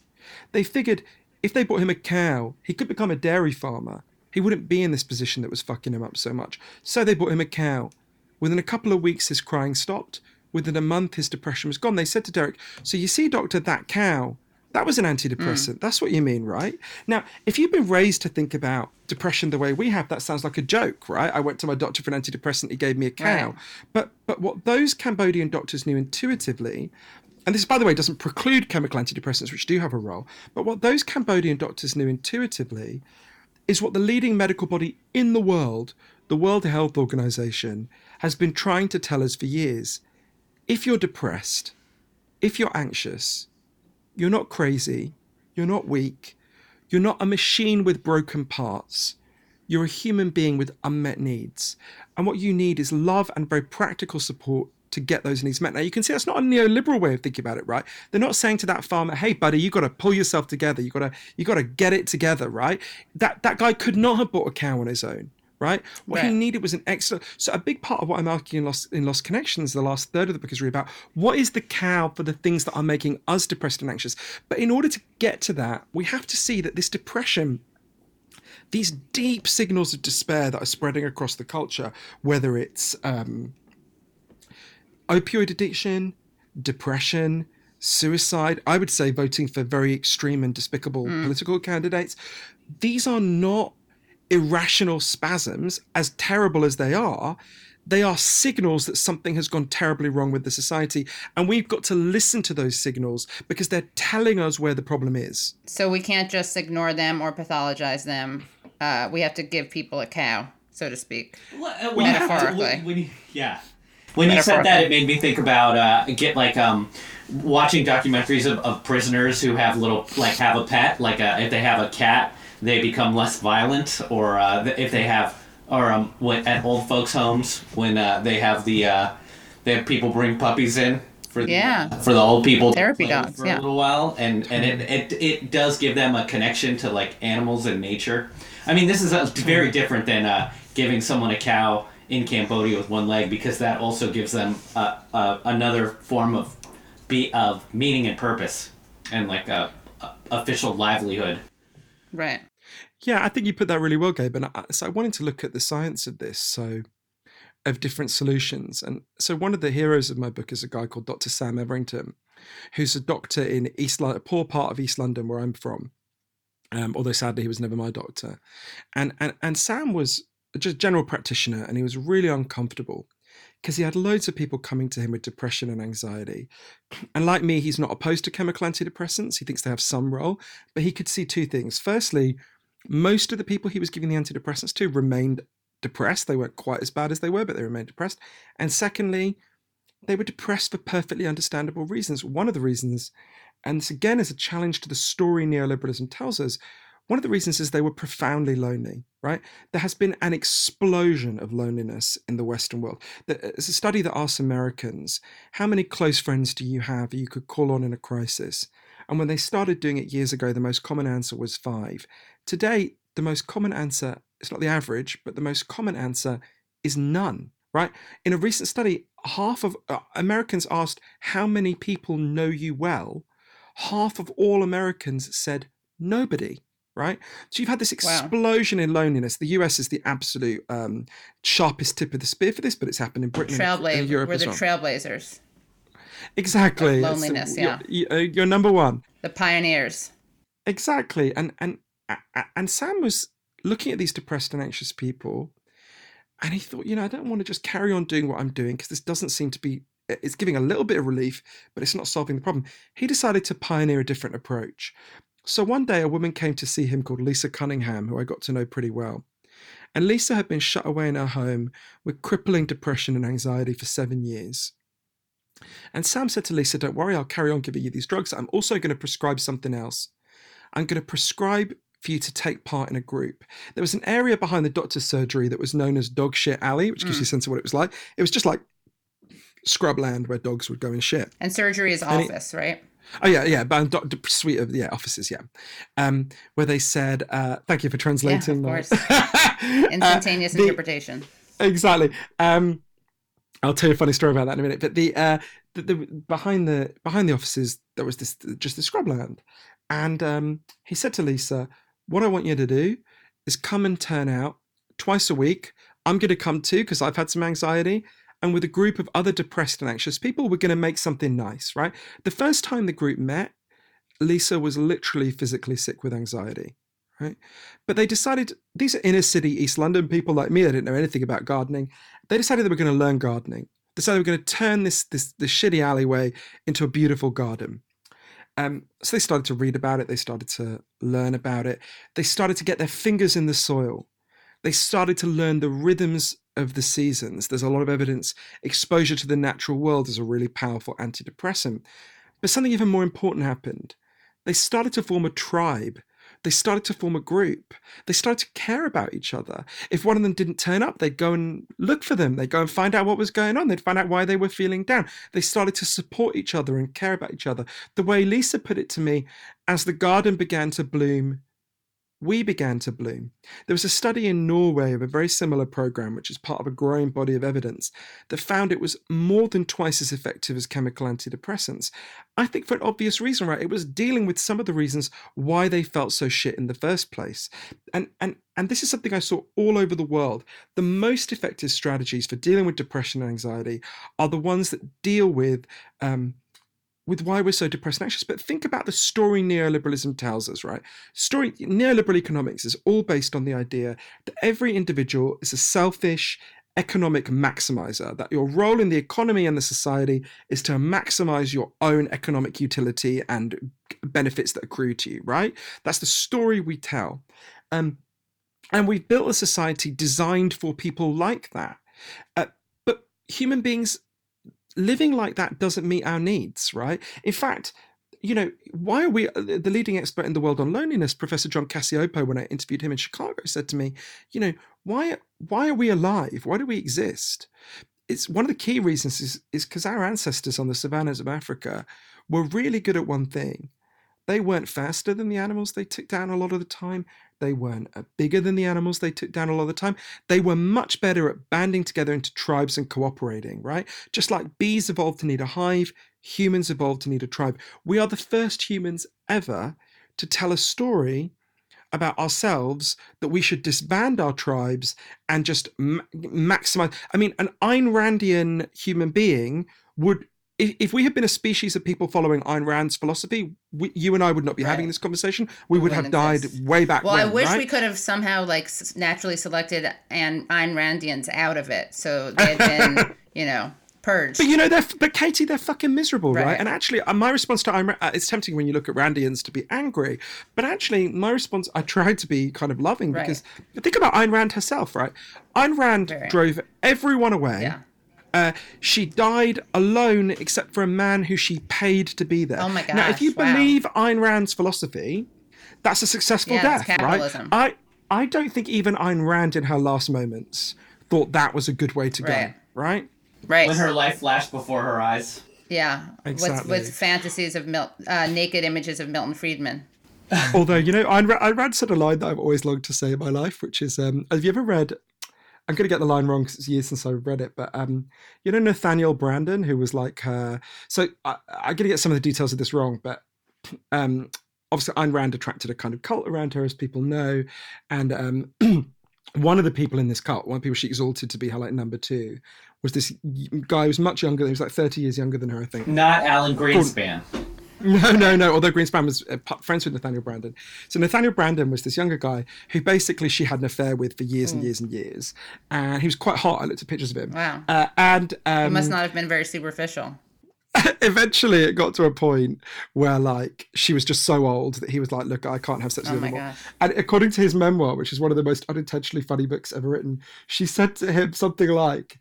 They figured if they bought him a cow, he could become a dairy farmer. He wouldn't be in this position that was fucking him up so much. So they bought him a cow. Within a couple of weeks, his crying stopped. Within a month, his depression was gone. They said to Derek, So you see, doctor, that cow, that was an antidepressant. Mm. That's what you mean, right? Now, if you've been raised to think about depression the way we have, that sounds like a joke, right? I went to my doctor for an antidepressant, he gave me a cow. Right. But but what those Cambodian doctors knew intuitively, and this, by the way, doesn't preclude chemical antidepressants, which do have a role, but what those Cambodian doctors knew intuitively is what the leading medical body in the world, the World Health Organization, has been trying to tell us for years. If you're depressed, if you're anxious, you're not crazy, you're not weak, you're not a machine with broken parts. You're a human being with unmet needs. And what you need is love and very practical support to get those needs met. Now you can see that's not a neoliberal way of thinking about it, right? They're not saying to that farmer, "Hey, buddy, you got to pull yourself together. You got to you got to get it together, right?" That that guy could not have bought a cow on his own, right? What he needed was an extra. So a big part of what I'm arguing in Lost, in Lost Connections, the last third of the book is really about what is the cow for the things that are making us depressed and anxious. But in order to get to that, we have to see that this depression these deep signals of despair that are spreading across the culture, whether it's um, opioid addiction, depression, suicide, I would say voting for very extreme and despicable political candidates, these are not irrational spasms, as terrible as they are. They are signals that something has gone terribly wrong with the society. And we've got to listen to those signals because they're telling us where the problem is. So we can't just ignore them or pathologize them. Uh, we have to give people a cow, so to speak. Well, when you have to- Metaphorically. when you- yeah. When you said that, it made me think about uh, get like um, watching documentaries of, of prisoners who have little like have a pet. Like uh if they have a cat, they become less violent. Or uh, if they have, or um, when, at old folks' homes when uh, they have the uh, they have people bring puppies in for the, Yeah. for the old people to Therapy dogs, for yeah. a little while, and and it, it it does give them a connection to like animals and nature. I mean, this is uh very different than uh, giving someone a cow in Cambodia with one leg because that also gives them another form of be of meaning and purpose and like a, a official livelihood. Right. Yeah, I think you put that really well, Gabe. And I, so I wanted to look at the science of this, so of different solutions. And so one of the heroes of my book is a guy called Dr. Sam Everington, who's a doctor in East London, a poor part of East London where I'm from. Um, although sadly he was never my doctor, and and and Sam was just a general practitioner, and he was really uncomfortable because he had loads of people coming to him with depression and anxiety. And like me, he's not opposed to chemical antidepressants. He thinks they have some role, but he could see two things. Firstly, most of the people he was giving the antidepressants to remained depressed. They weren't quite as bad as they were, but they remained depressed. And secondly, they were depressed for perfectly understandable reasons. One of the reasons, and this again is a challenge to the story neoliberalism tells us, one of the reasons is they were profoundly lonely, right? There has been an explosion of loneliness in the Western world. Uh, there's a study that asks Americans, how many close friends do you have you could call on in a crisis? And when they started doing it years ago, the most common answer was five. Today, the most common answer, it's not the average, but the most common answer is none, right? In a recent study, half of uh, Americans asked, How many people know you well? Half of all Americans said, Nobody, right? So you've had this Wow. explosion in loneliness. The US is the absolute um, sharpest tip of the spear for this, but it's happened in Britain and Europe We're the well. trailblazers, exactly. of loneliness, you're- yeah. you- uh, You're number one. the pioneers. Exactly, and and and Sam was looking at these depressed and anxious people, and he thought, you know, I don't want to just carry on doing what I'm doing because this doesn't seem to be. It's giving a little bit of relief, but it's not solving the problem. He decided to pioneer a different approach. So one day, a woman came to see him called Lisa Cunningham, who I got to know pretty well. And Lisa had been shut away in her home with crippling depression and anxiety for seven years. And Sam said to Lisa, Don't worry, I'll carry on giving you these drugs. I'm also going to prescribe something else. I'm going to prescribe for you to take part in a group. There was an area behind the doctor's surgery that was known as Dog Shit Alley, which gives you a sense of what it was like. It was just like scrubland where dogs would go and shit. And surgery is And it- office, right? Oh yeah, yeah, but doc- the suite of yeah offices, yeah, um, where they said, uh, "Thank you for translating." that." course. Uh, Instantaneous the- interpretation. exactly. Um, I'll tell you a funny story about that in a minute. But the, uh, the, the behind the behind the offices there was this just this scrubland, and um, he said to Lisa, "What I want you to do is come and turn out twice a week. I'm going to come too because I've had some anxiety." And with a group of other depressed and anxious people, we're going to make something nice, right? The first time the group met, Lisa was literally physically sick with anxiety, right? But they decided these are inner city East London people like me. They didn't know anything about gardening. They decided they were going to learn gardening. They decided they were going to turn this this this shitty alleyway into a beautiful garden. Um, so they started to read about it. They started to learn about it. They started to get their fingers in the soil. They started to learn the rhythms of the seasons. There's a lot of evidence exposure to the natural world is a really powerful antidepressant. But something even more important happened. They started to form a tribe. They started to form a group. They started to care about each other. If one of them didn't turn up, they'd go and look for them. They'd go and find out what was going on. They'd find out why they were feeling down. They started to support each other and care about each other. The way Lisa put it to me, as the garden began to bloom, we began to bloom. There was a study in Norway of a very similar program, which is part of a growing body of evidence, that found it was more than twice as effective as chemical antidepressants. I think for an obvious reason, right? It was dealing with some of the reasons why they felt so shit in the first place. And and and this is something I saw all over the world. The most effective strategies for dealing with depression and anxiety are the ones that deal with um, with why we're so depressed and anxious. But think about the story neoliberalism tells us, right? Story neoliberal economics is all based on the idea that every individual is a selfish economic maximizer, that your role in the economy and the society is to maximize your own economic utility and benefits that accrue to you, right? That's the story we tell. Um, and we've built a society designed for people like that. Uh, but human beings living like that doesn't meet our needs, right? In fact, you know, why are we uh, the leading expert in the world on loneliness, Professor John Cacioppo, when I interviewed him in Chicago, said to me, you know, why why are we alive? Why do we exist? It's one of the key reasons is is because our ancestors on the savannas of Africa were really good at one thing. They weren't faster than the animals they took down a lot of the time. They weren't uh, bigger than the animals they took down a lot of the time. They were much better at banding together into tribes and cooperating, right? Just like bees evolved to need a hive, humans evolved to need a tribe. We are the first humans ever to tell a story about ourselves that we should disband our tribes and just ma- maximize. I mean, an Ayn Randian human being would. If if we had been a species of people following Ayn Rand's philosophy, we, you and I would not be having this conversation. We would have died exist. way back Well, I wish right? we could have somehow like naturally selected and Ayn Randians out of it, so they had been, you know, purged. But you know, they're but Katie, they're fucking miserable, right? Right. And actually, uh, my response to Ayn Rand, uh, it's tempting when you look at Randians to be angry, but actually, my response, I tried to be kind of loving Right. because think about Ayn Rand herself, right? Ayn Rand Very. drove everyone away. Yeah. Uh, she died alone, except for a man who she paid to be there. Oh my god. Now, if you gosh, wow. believe Ayn Rand's philosophy, that's a successful Yeah, death, right? capitalism. I I don't think even Ayn Rand, in her last moments, thought that was a good way to Right. go, right? right. When her life flashed before her eyes. yeah. Exactly. With, with fantasies of Mil- uh, naked images of Milton Friedman. Although you know, Ayn Rand, Ayn Rand said a line that I've always longed to say in my life, which is, um, "Have you ever read?" I'm going to get the line wrong because it's years since I've read it, but um, you know Nathaniel Branden, who was like her. So I, I'm going to get some of the details of this wrong, but um, obviously Ayn Rand attracted a kind of cult around her, as people know, and um, one of the people in this cult, one of the people she exalted to be her like number two, was this guy who was much younger. He was like 30 years younger than her, I think. Not Alan Greenspan. No, no, no. Although Greenspan was uh, friends with Nathaniel Branden. So Nathaniel Branden was this younger guy who basically she had an affair with for years and years and years. And he was quite hot. I looked at pictures of him. Wow. Uh, and um, It must not have been very superficial. eventually it got to a point where like she was just so old that he was like, look, I can't have sex Oh with you anymore. gosh. And according to his memoir, which is one of the most unintentionally funny books ever written, she said to him something like,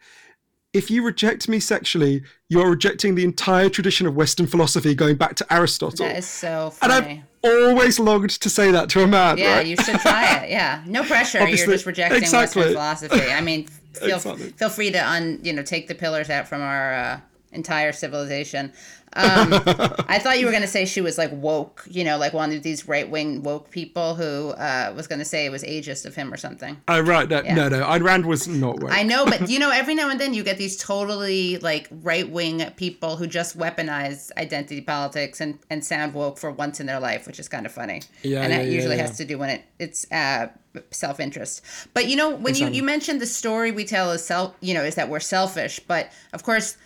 if you reject me sexually, you're rejecting the entire tradition of Western philosophy going back to Aristotle. That is so funny. And. I've always longed to say that to a man. Yeah, right? you should try it. Yeah, no pressure. You're just rejecting exactly. Western philosophy. I mean, feel Exactly. feel free to un you know take the pillars out from our uh, entire civilization. Um, I thought you were gonna say she was like woke, you know, like one of these right wing woke people who uh, was gonna say it was ageist of him or something. Oh right, no, Yeah. no, no. Ayn Rand was not woke. I know, but you know, every now and then you get these totally like right wing people who just weaponize identity politics and, and sound woke for once in their life, which is kind of funny. Yeah, and yeah, that yeah, usually has to do when it it's uh, self interest. But you know, when you, you mentioned the story we tell is self, you know, is that we're selfish. But of course,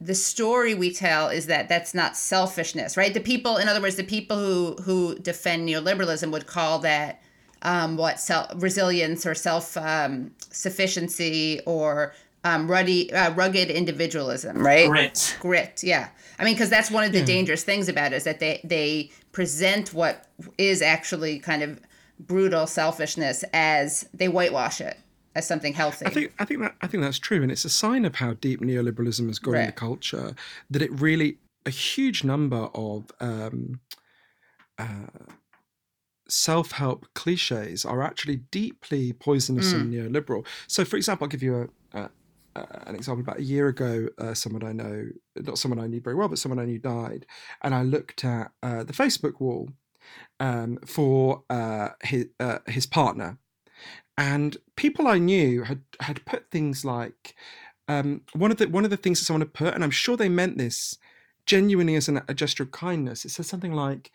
the story we tell is that that's not selfishness, right? The people, in other words, the people who who defend neoliberalism would call that um, what self resilience or self um, sufficiency or um, ruddy, uh, rugged individualism, right? Grit. Grit, yeah. I mean, because that's one of the dangerous things about it is that they they present what is actually kind of brutal selfishness as they whitewash it as something healthy. I think I think that I think that's true, and it's a sign of how deep neoliberalism has gone in the culture that it really a huge number of um, uh, self-help cliches are actually deeply poisonous and neoliberal. So, for example, I'll give you a, a, a an example. About a year ago, uh, someone I know, not someone I knew very well, but someone I knew died, and I looked at uh, the Facebook wall. um, for uh, his uh, his partner, and people I knew had had put things like um, one of the one of the things that someone had put, and I'm sure they meant this genuinely as an, a gesture of kindness. It says something like,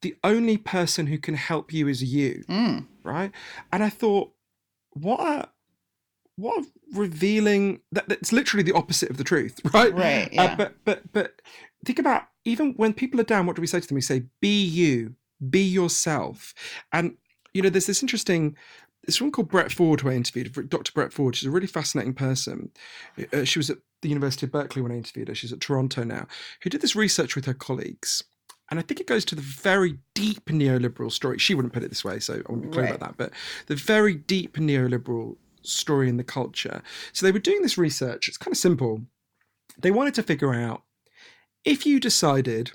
"The only person who can help you is you." Mm. right? And I thought, what a what a revealing that that's literally the opposite of the truth, right? Right, Uh, yeah. but but but think about even when people are down, what do we say to them? We say, "Be you, be yourself." And you know, there's this interesting. This one called Brett Ford, who I interviewed, Dr. Brett Ford. She's a really fascinating person. Uh, she was at the University of Berkeley when I interviewed her. She's at Toronto now. Who did this research with her colleagues, and I think it goes to the very deep neoliberal story. She wouldn't put it this way, so I to be clear Right. about that. But the very deep neoliberal story in the culture. So they were doing this research. It's kind of simple. They wanted to figure out if you decided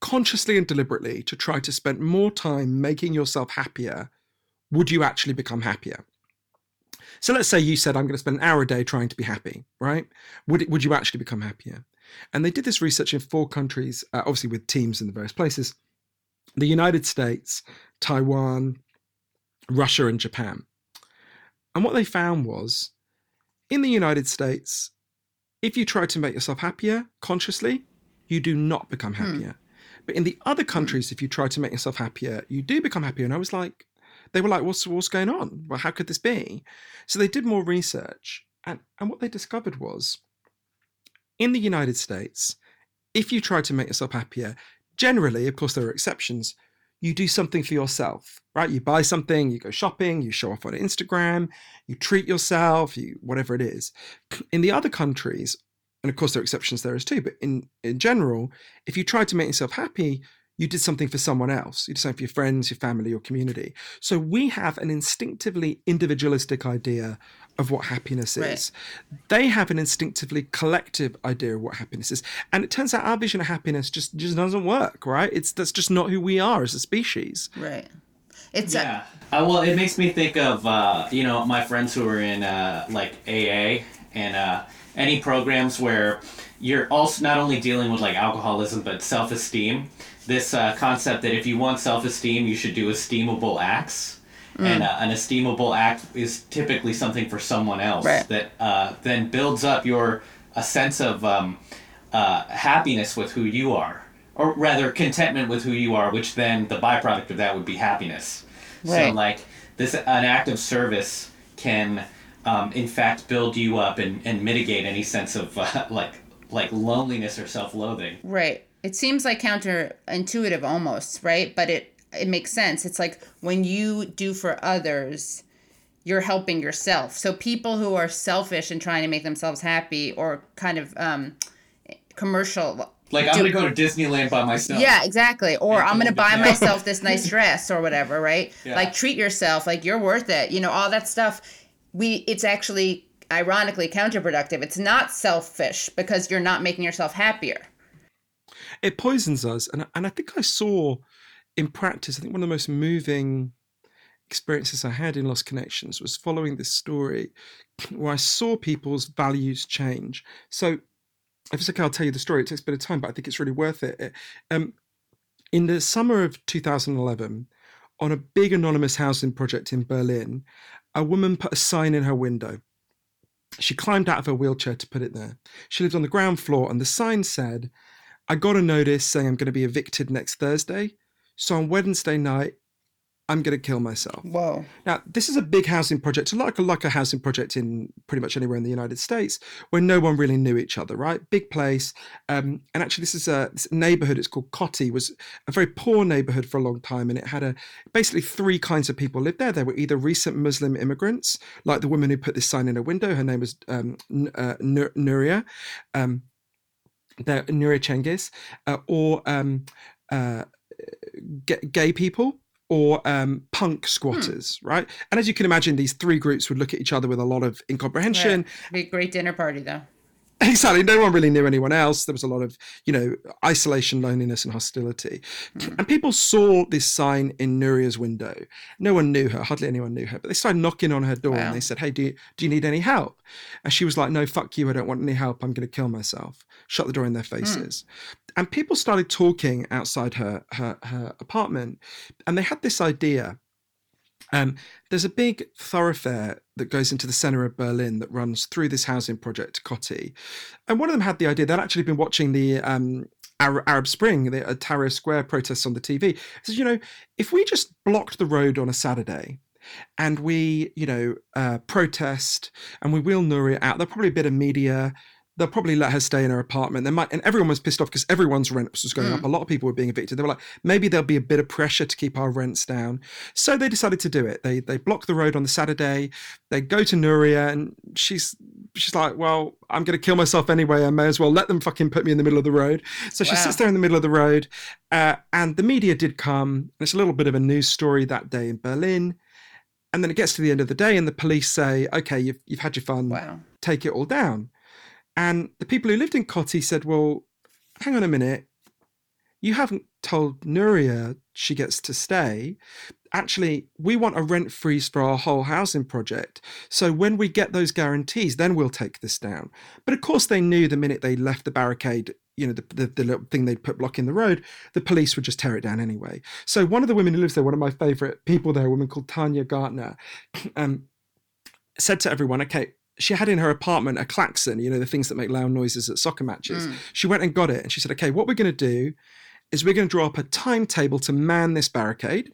consciously and deliberately to try to spend more time making yourself happier, would you actually become happier? So let's say you said, I'm going to spend an hour a day trying to be happy, right? Would, it, would you actually become happier? And they did this research in four countries, uh, obviously with teams in the various places the United States, Taiwan, Russia, and Japan. And what they found was in the United States, if you try to make yourself happier consciously, you do not become happier. But in the other countries, if you try to make yourself happier, you do become happier. And I was like, they were like, what's, what's going on? Well, how could this be? So they did more research. And, and what they discovered was in the United States, if you try to make yourself happier, generally, of course, there are exceptions, you do something for yourself, right? You buy something, you go shopping, you show off on Instagram, you treat yourself, you whatever it is. In the other countries, and of course there are exceptions there as too, but in, in general, if you try to make yourself happy, you did something for someone else. You did something for your friends, your family, your community. So we have an instinctively individualistic idea of what happiness Right. is. They have an instinctively collective idea of what happiness is. And it turns out our vision of happiness just, just doesn't work, right? It's that's just not who we are as a species. Right. It's a, Yeah. Uh, well, it makes me think of uh, you know my friends who are in uh, like AA and uh, any programs where you're also not only dealing with like alcoholism but self-esteem. This uh, concept that if you want self-esteem, you should do esteemable acts. And uh, an esteemable act is typically something for someone else Right. that uh, then builds up your a sense of um, uh, happiness with who you are, or rather contentment with who you are, which then the byproduct of that would be happiness. So like this, an act of service can, um, in fact, build you up and, and mitigate any sense of uh, like like loneliness or self-loathing. Right. It seems like counterintuitive almost, right? But it it makes sense. It's like when you do for others, you're helping yourself. So people who are selfish and trying to make themselves happy or kind of um commercial Like I'm do- gonna go to Disneyland by myself. Yeah, exactly. Or I'm gonna buy myself this nice dress or whatever, right? Yeah. Like treat yourself, like you're worth it. You know, all that stuff. We it's actually ironically counterproductive. It's not selfish because you're not making yourself happier. it poisons us and, and i think i saw in practice i think one of the most moving experiences i had in lost connections was following this story where i saw people's values change so if it's okay i'll tell you the story it takes a bit of time but i think it's really worth it um, in the summer of 2011 on a big anonymous housing project in berlin a woman put a sign in her window she climbed out of her wheelchair to put it there she lived on the ground floor and the sign said I got a notice saying I'm going to be evicted next Thursday. So on Wednesday night, I'm going to kill myself. Wow. Now, this is a big housing project, like a, like a housing project in pretty much anywhere in the United States, where no one really knew each other, right? Big place. Um, and actually, this is a this neighborhood. It's called Kotti. was a very poor neighborhood for a long time, and it had a basically three kinds of people lived there. There were either recent Muslim immigrants, like the woman who put this sign in her window. Her name was um, N- uh, Nur- Nuria. Um, the Nuria Cengiz, uh, or um, uh, g- gay people or um, punk squatters, right? And as you can imagine, these three groups would look at each other with a lot of incomprehension. Be a great dinner party though. exactly. No one really knew anyone else. There was a lot of, you know, isolation, loneliness, and hostility. Hmm. And people saw this sign in Nuria's window. No one knew her. Hardly anyone knew her. But they started knocking on her door Wow. and they said, "Hey, do you, do you need any help?" And she was like, "No, fuck you. I don't want any help. I'm going to kill myself." Shut the door in their faces. And people started talking outside her her her apartment, and they had this idea. Um, there's a big thoroughfare that goes into the center of Berlin that runs through this housing project, Kotti. And one of them had the idea, they'd actually been watching the um, Arab, Spring, the uh, Tahrir Square protests on the TV. Says, you know, if we just blocked the road on a Saturday and we, you know, uh, protest and we wheel Nuria out, there'll probably be a bit of media. They'll probably let her stay in her apartment. They might, and everyone was pissed off because everyone's rent was going up. A lot of people were being evicted. They were like, maybe there'll be a bit of pressure to keep our rents down. So they decided to do it. They they block the road on the Saturday. They go to Nuria, and she's she's like, well, I'm going to kill myself anyway. I may as well let them fucking put me in the middle of the road. So she Wow. sits there in the middle of the road, uh, and the media did come. And it's a little bit of a news story that day in Berlin. And then it gets to the end of the day, and the police say, okay, you've, you've had your fun Wow. take it all down. And the people who lived in Kotti said, Well, hang on a minute. You haven't told Nuria she gets to stay. Actually, we want a rent freeze for our whole housing project. So when we get those guarantees, then we'll take this down. But of course, they knew the minute they left the barricade, you know, the, the, the little thing they'd put blocking the road, the police would just tear it down anyway. So one of the women who lives there, one of my favorite people there, a woman called Tanya Gartner, um, said to everyone, okay, she had in her apartment a klaxon, you know, the things that make loud noises at soccer matches. She went and got it and she said, okay, what we're going to do is we're going to draw up a timetable to man this barricade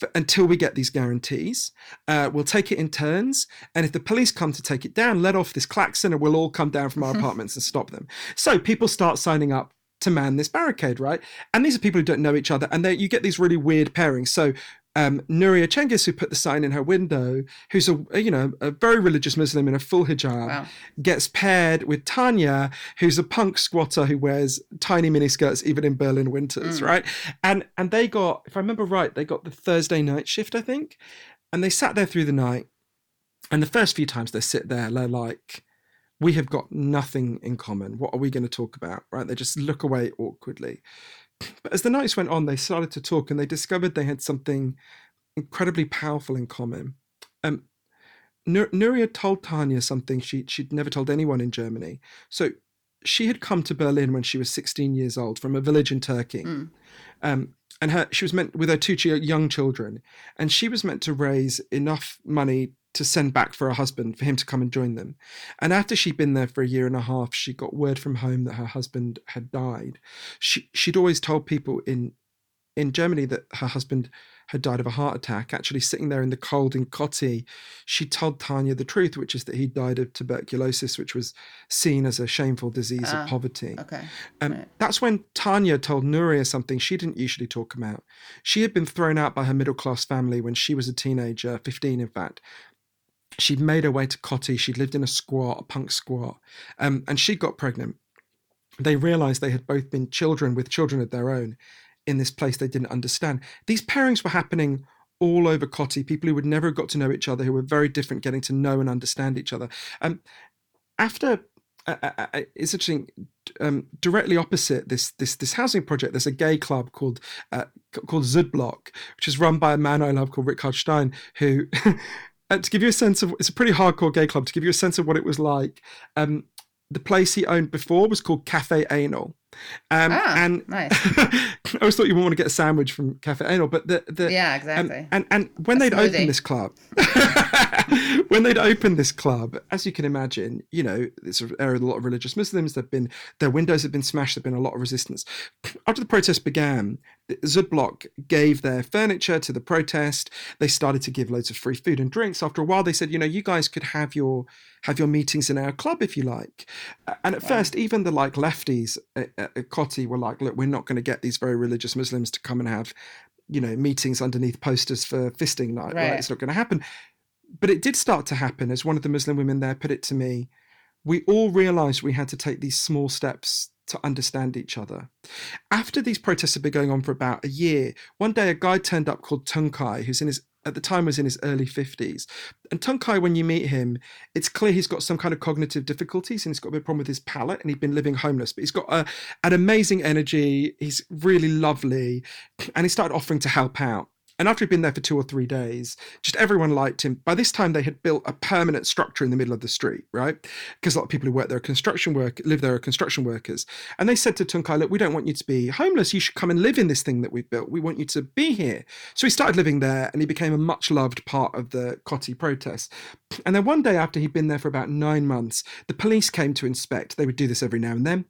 f- until we get these guarantees. Uh, we'll take it in turns. And if the police come to take it down, let off this klaxon and we'll all come down from our apartments and stop them. So people start signing up to man this barricade, right? And these are people who don't know each other, and they, you get these really weird pairings. So um, Nuria Cengiz, who put the sign in her window, who's a you know a very religious Muslim in a full hijab, Wow. gets paired with Tanya, who's a punk squatter who wears tiny mini skirts even in Berlin winters, right? And and they got, if I remember right, they got the Thursday night shift, I think, and they sat there through the night. And the first few times they sit there, they're like, we have got nothing in common. What are we going to talk about? Right? They just look away awkwardly. But as the nights went on, they started to talk and they discovered they had something incredibly powerful in common. Um, Nur- Nuria told Tanya something she, she'd never told anyone in Germany. So she had come to Berlin when she was 16 years old from a village in Turkey. Um, and her, she was meant with her two young children, and she was meant to raise enough money to send back for her husband for him to come and join them. And after she'd been there for a year and a half, she got word from home that her husband had died. She she'd always told people in in Germany that her husband had died of a heart attack. Actually, sitting there in the cold in Kotti, she told Tanya the truth, which is that he died of tuberculosis, which was seen as a shameful disease Ah, of poverty. Okay. Um, Right. That's when Tanya told Nuria something she didn't usually talk about. She had been thrown out by her middle class family when she was a teenager, 15 in fact. She'd made her way to Kotti. She'd lived in a squat, a punk squat, um, and she got pregnant. They realized they had both been children with children of their own in this place they didn't understand. These pairings were happening all over Kotti, people who had never have got to know each other, who were very different, getting to know and understand each other. Um, after uh, uh, uh, it's interesting. Um, directly opposite this this this housing project, there's a gay club called uh, called Südblock, which is run by a man I love called Richard Stein, who. uh, to give you a sense of, it's a pretty hardcore gay club. To give you a sense of what it was like, um, the place he owned before was called Cafe Anal, um, Ah, and nice. I always thought you would want to get a sandwich from Cafe Anal, but the the Yeah, um, exactly. and and when they'd smoothie. opened this club, when they'd opened this club, as you can imagine, you know, it's an area with a lot of religious Muslims. There've been their windows have been smashed. There've been a lot of resistance. After the protest began, Südblock gave their furniture to the protest. They started to give loads of free food and drinks. After a while, they said, you know, you guys could have your have your meetings in our club if you like. And at first, even the like lefties at, at Kotti were like, look, we're not going to get these very religious Muslims to come and have you know meetings underneath posters for fisting night right, Right. it's not going to happen but it did start to happen as one of the muslim women there put it to me we all realized we had to take these small steps to understand each other after these protests had been going on for about a year one day a guy turned up called tuncay who's in his at the time was in his early 50s. And Tuncay, when you meet him, it's clear he's got some kind of cognitive difficulties and he's got a bit of problem with his palate and he'd been living homeless. But he's got a, an amazing energy. He's really lovely. And he started offering to help out. And after he'd been there for two or three days, just everyone liked him. By this time, they had built a permanent structure in the middle of the street, right? Because a lot of people who work there are construction work, live there are construction workers. And they said to Tuncay, look, we don't want you to be homeless. You should come and live in this thing that we've built. We want you to be here. So he started living there and he became a much loved part of the Kotti protests. And then one day after he'd been there for about nine months, the police came to inspect. They would do this every now and then.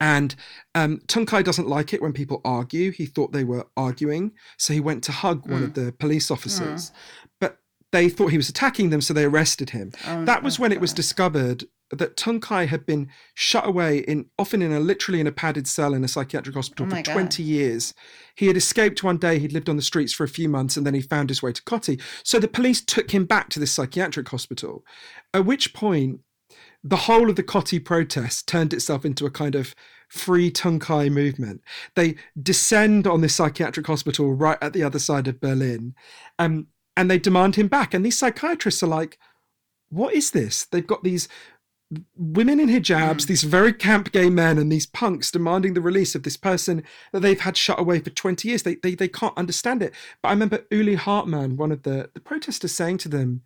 And um, Tuncay doesn't like it when people argue. He thought they were arguing. So he went to hug one of the police officers. But they thought he was attacking them, so they arrested him. that was when it was discovered that Tuncay had been shut away in often in a literally in a padded cell in a psychiatric hospital Oh for my God. 20 years. He had escaped one day, he'd lived on the streets for a few months, and then he found his way to Kotti. So the police took him back to this psychiatric hospital. At which point the whole of the Kotti protest turned itself into a kind of free Tuncay movement. They descend on this psychiatric hospital right at the other side of Berlin, um, and they demand him back. And these psychiatrists are like, "What is this?" They've got these women in hijabs, these very camp gay men, and these punks demanding the release of this person that they've had shut away for 20 years. They, they, they can't understand it. But I remember Uli Hartmann, one of the, the protesters, saying to them,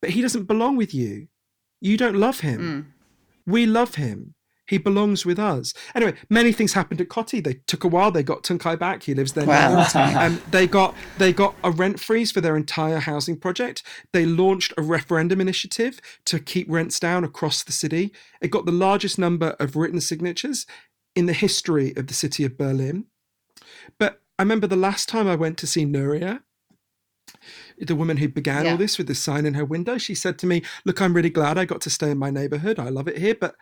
But he doesn't belong with you. You don't love him. We love him. He belongs with us. Anyway, many things happened at Kotti. They took a while. They got Tuncay back. He lives there Wow. now. Um, they got they got a rent freeze for their entire housing project. They launched a referendum initiative to keep rents down across the city. It got the largest number of written signatures in the history of the city of Berlin. But I remember the last time I went to see Nuria, the woman who began Yeah. all this with the sign in her window, she said to me, Look, I'm really glad I got to stay in my neighborhood. I love it here, but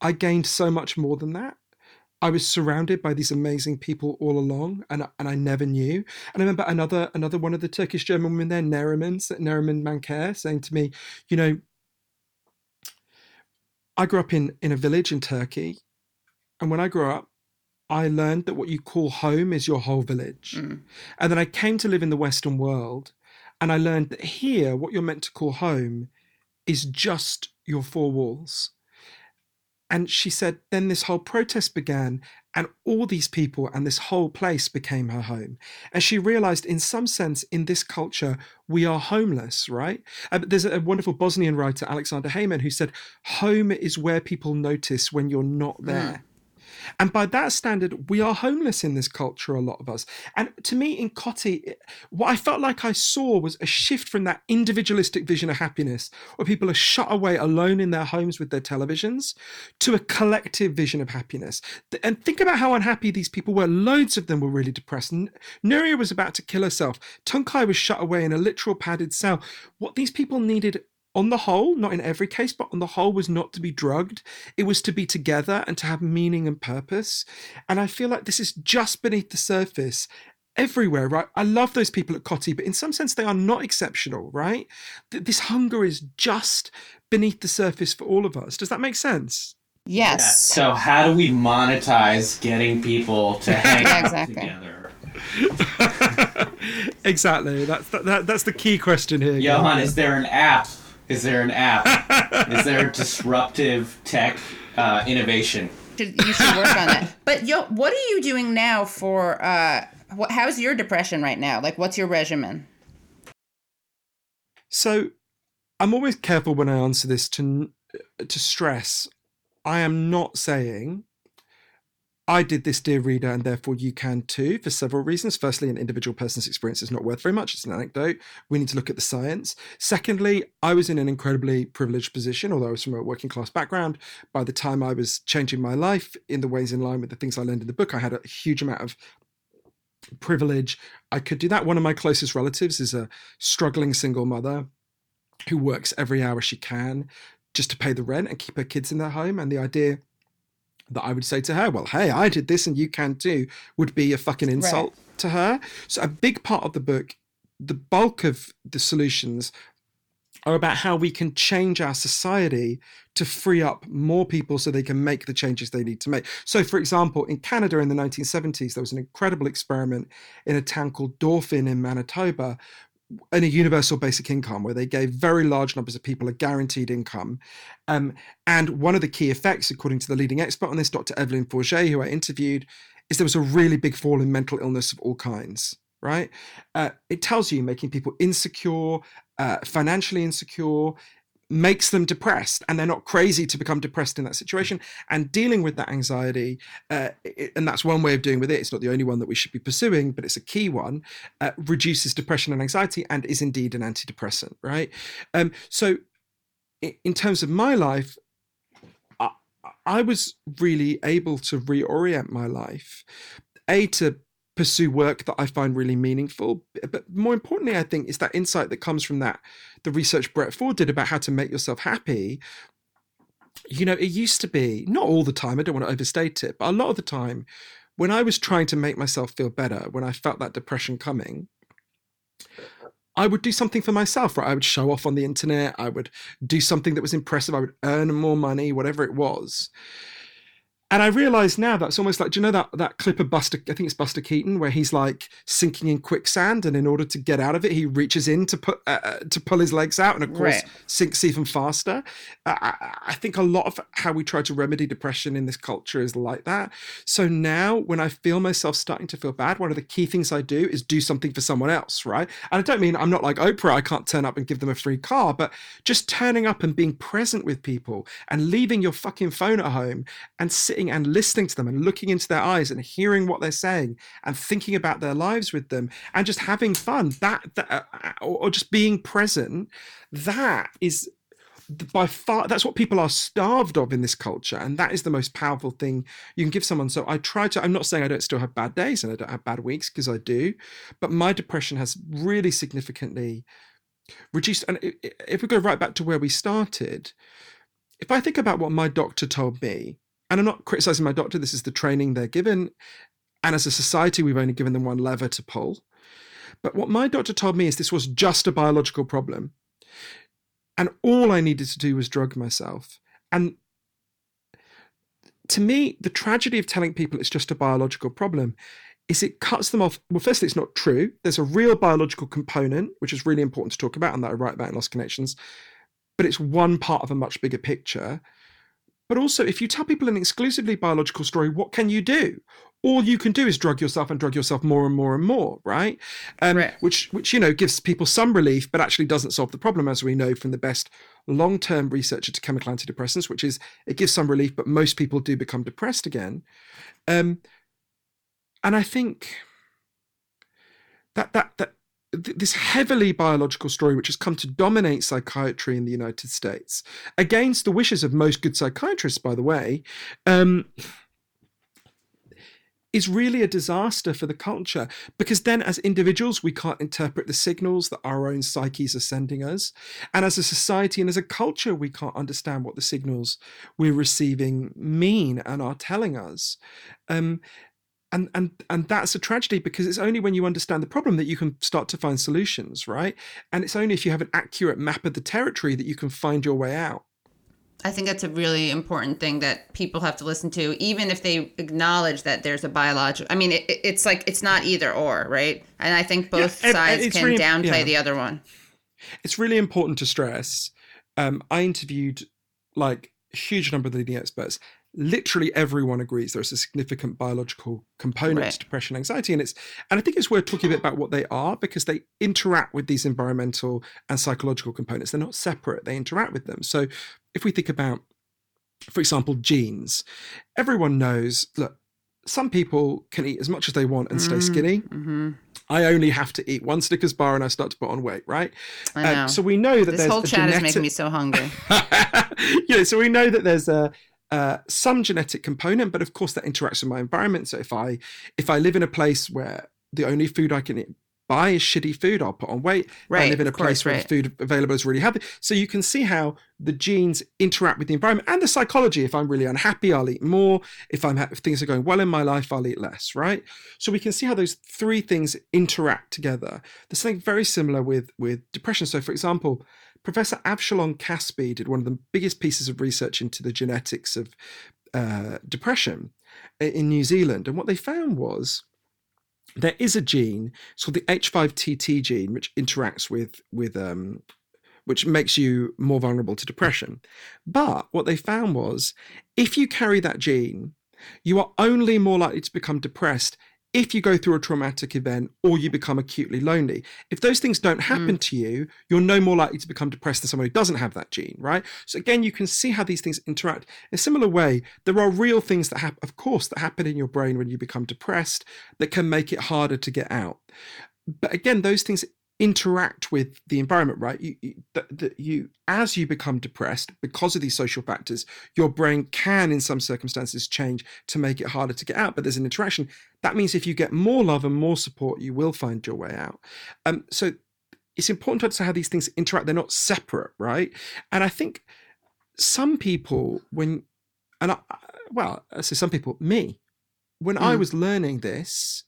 I gained so much more than that. I was surrounded by these amazing people all along, and and I never knew. And I remember another another one of the Turkish German women there, Neriman, Neriman Manker, saying to me, you know, I grew up in in a village in Turkey, and when I grew up, I learned that what you call home is your whole village. Mm. And then I came to live in the Western world, and I learned that here, what you're meant to call home is just your four walls. And she said, then this whole protest began, and all these people and this whole place became her home. And she realized, in some sense, in this culture, we are homeless, right? Uh, there's a wonderful Bosnian writer, Aleksandar Hemon, who said, home is where people notice when you're not there. And by that standard, we are homeless in this culture, a lot of us. And to me, in Kotti, it- what I felt like I saw was a shift from that individualistic vision of happiness, where people are shut away alone in their homes with their televisions, to a collective vision of happiness. And think about how unhappy these people were. Loads of them were really depressed. Nuria was about to kill herself. Tuncay was shut away in a literal padded cell. What these people needed on the whole, not in every case, but on the whole, was not to be drugged. It was to be together and to have meaning and purpose. And I feel like this is just beneath the surface everywhere, right? I love those people at Kotti, but in some sense, they are not exceptional, right? This hunger is just beneath the surface for all of us. Does that make sense? Yes. So how do we monetize getting people to hang Yeah, out exactly. together? exactly. That's that, that, that's the key question here. Johann, is there an app? Is there an app? is there disruptive tech uh, innovation? You should work on that. But yo, what are you doing now for? Uh, what, how's your depression right now? Like, what's your regimen? So I'm always careful when I answer this to to stress. I am not saying I did this, dear reader, and therefore you can too, for several reasons. Firstly, an individual person's experience is not worth very much. It's an anecdote. We need to look at the science. Secondly, I was in an incredibly privileged position, although I was from a working class background. By the time I was changing my life in the ways in line with the things I learned in the book, I had a huge amount of privilege. I could do that. One of my closest relatives is a struggling single mother who works every hour she can just to pay the rent and keep her kids in their home. And the idea that I would say to her, well, hey, I did this and you can too, would be a fucking insult to her. So a big part of the book, the bulk of the solutions are about how we can change our society to free up more people so they can make the changes they need to make. So, for example, in Canada in the 1970s, there was an incredible experiment in a town called Dauphin in Manitoba in a universal basic income where they gave very large numbers of people a guaranteed income. Um, and one of the key effects, according to the leading expert on this, Dr. Evelyn Forget, who I interviewed, is there was a really big fall in mental illness of all kinds. Right? Uh, it tells you making people insecure, uh, financially insecure, makes them depressed and they're not crazy to become depressed in that situation. And dealing with that anxiety uh, it- and that's one way of dealing with it. It's not the only one that we should be pursuing but it's a key one uh, reduces depression and anxiety and is indeed an antidepressant right? Um, so in terms of my life I, I was really able to reorient my life a to pursue work that I find really meaningful. But more importantly, I think is that insight that comes from that the research Brett Ford did about how to make yourself happy. You know, it used to be not all the time. I don't want to overstate it, but a lot of the time, when I was trying to make myself feel better, when I felt that depression coming, I would do something for myself, right? I would show off on the internet. I would do something that was impressive. I would earn more money, whatever it was. And I realize now that's almost like, do you know that that clip of Buster? I think it's Buster Keaton, where he's like sinking in quicksand, and in order to get out of it, he reaches in to put uh, uh, to pull his legs out, and of course Right. sinks even faster. Uh, I, I think a lot of how we try to remedy depression in this culture is like that. So now, when I feel myself starting to feel bad, one of the key things I do is do something for someone else, right? And I don't mean I'm not like Oprah, I can't turn up and give them a free car, but just turning up and being present with people and leaving your fucking phone at home and sitting and listening to them and looking into their eyes and hearing what they're saying and thinking about their lives with them and just having fun that, that uh, or, or just being present that is by far that's what people are starved of in this culture and that is the most powerful thing you can give someone. So i try to i'm not saying i don't still have bad days and i don't have bad weeks because i do but my depression has really significantly reduced and if we go right back to where we started if i think about what my doctor told me and i'm not criticizing my doctor this is the training they're given and as a society we've only given them one lever to pull but what my doctor told me is this was just a biological problem and all I needed to do was drug myself. And to me, the tragedy of telling people it's just a biological problem is it cuts them off. Well, firstly, it's not true. There's a real biological component, which is really important to talk about, and that I write about in Lost Connections. But it's one part of a much bigger picture. But also, if you tell people an exclusively biological story, what can you do? All you can do is drug yourself and drug yourself more and more and more, right? Um, Right. Which, which you know, gives people some relief, but actually doesn't solve the problem, as we know from the best long-term research into chemical antidepressants, which is it gives some relief, but most people do become depressed again. Um, and I think that that that th- this heavily biological story, which has come to dominate psychiatry in the United States, against the wishes of most good psychiatrists, by the way, um, is really a disaster for the culture because then, as individuals, we can't interpret the signals that our own psyches are sending us, and as a society and as a culture, we can't understand what the signals we're receiving mean and are telling us. Um, and and and that's a tragedy because it's only when you understand the problem that you can start to find solutions right and it's only if you have an accurate map of the territory that you can find your way out I think that's a really important thing that people have to listen to, even if they acknowledge that there's a biological. I mean, it, it- it's like it's not either or, right? And I think both and sides can really- downplay yeah. the other one. it's really important to stress um, i interviewed like a huge number of the leading experts literally everyone agrees there's a significant biological component Right. to depression and anxiety and it's and i think it's worth talking a bit about what they are because they interact with these environmental and psychological components they're not separate they interact with them so if we think about for example genes everyone knows look some people can eat as much as they want and stay skinny hmm i only have to eat one snickers bar and i start to put on weight right I Um, know. so we know that this whole chat is making me so hungry. yeah, so we know that there's a uh, some genetic component, but of course that interacts with my environment. So if I if I live in a place where the only food I can eat, buy is shitty food, I'll put on weight. If I Right, live in a course, place where right. the food available is really healthy. So you can see how the genes interact with the environment and the psychology. If I'm really unhappy, I'll eat more. If I'm if things are going well in my life, I'll eat less. Right. So we can see how those three things interact together. There's something very similar with with depression. So for example, Professor Avshalom Caspi did one of the biggest pieces of research into the genetics of uh, depression in New Zealand. And what they found was there is a gene, it's called the H5TT gene, which interacts with, with um, which makes you more vulnerable to depression. But what they found was if you carry that gene, you are only more likely to become depressed if you go through a traumatic event or you become acutely lonely. If those things don't hmm. happen to you, you're no more likely to become depressed than someone who doesn't have that gene, right? So again, you can see how these things interact. In a similar way, there are real things that happen, of course, that happen in your brain when you become depressed that can make it harder to get out. But again, those things interact with the environment right? You, you, that, you as you become depressed because of these social factors your brain can in some circumstances change to make it harder to get out but there's an interaction. That means if you get more love and more support you will find your way out. Um, so it's important to understand how these things interact. They're not separate right? And i think some people when and I, I- well i say some people me when i Mm. was learning this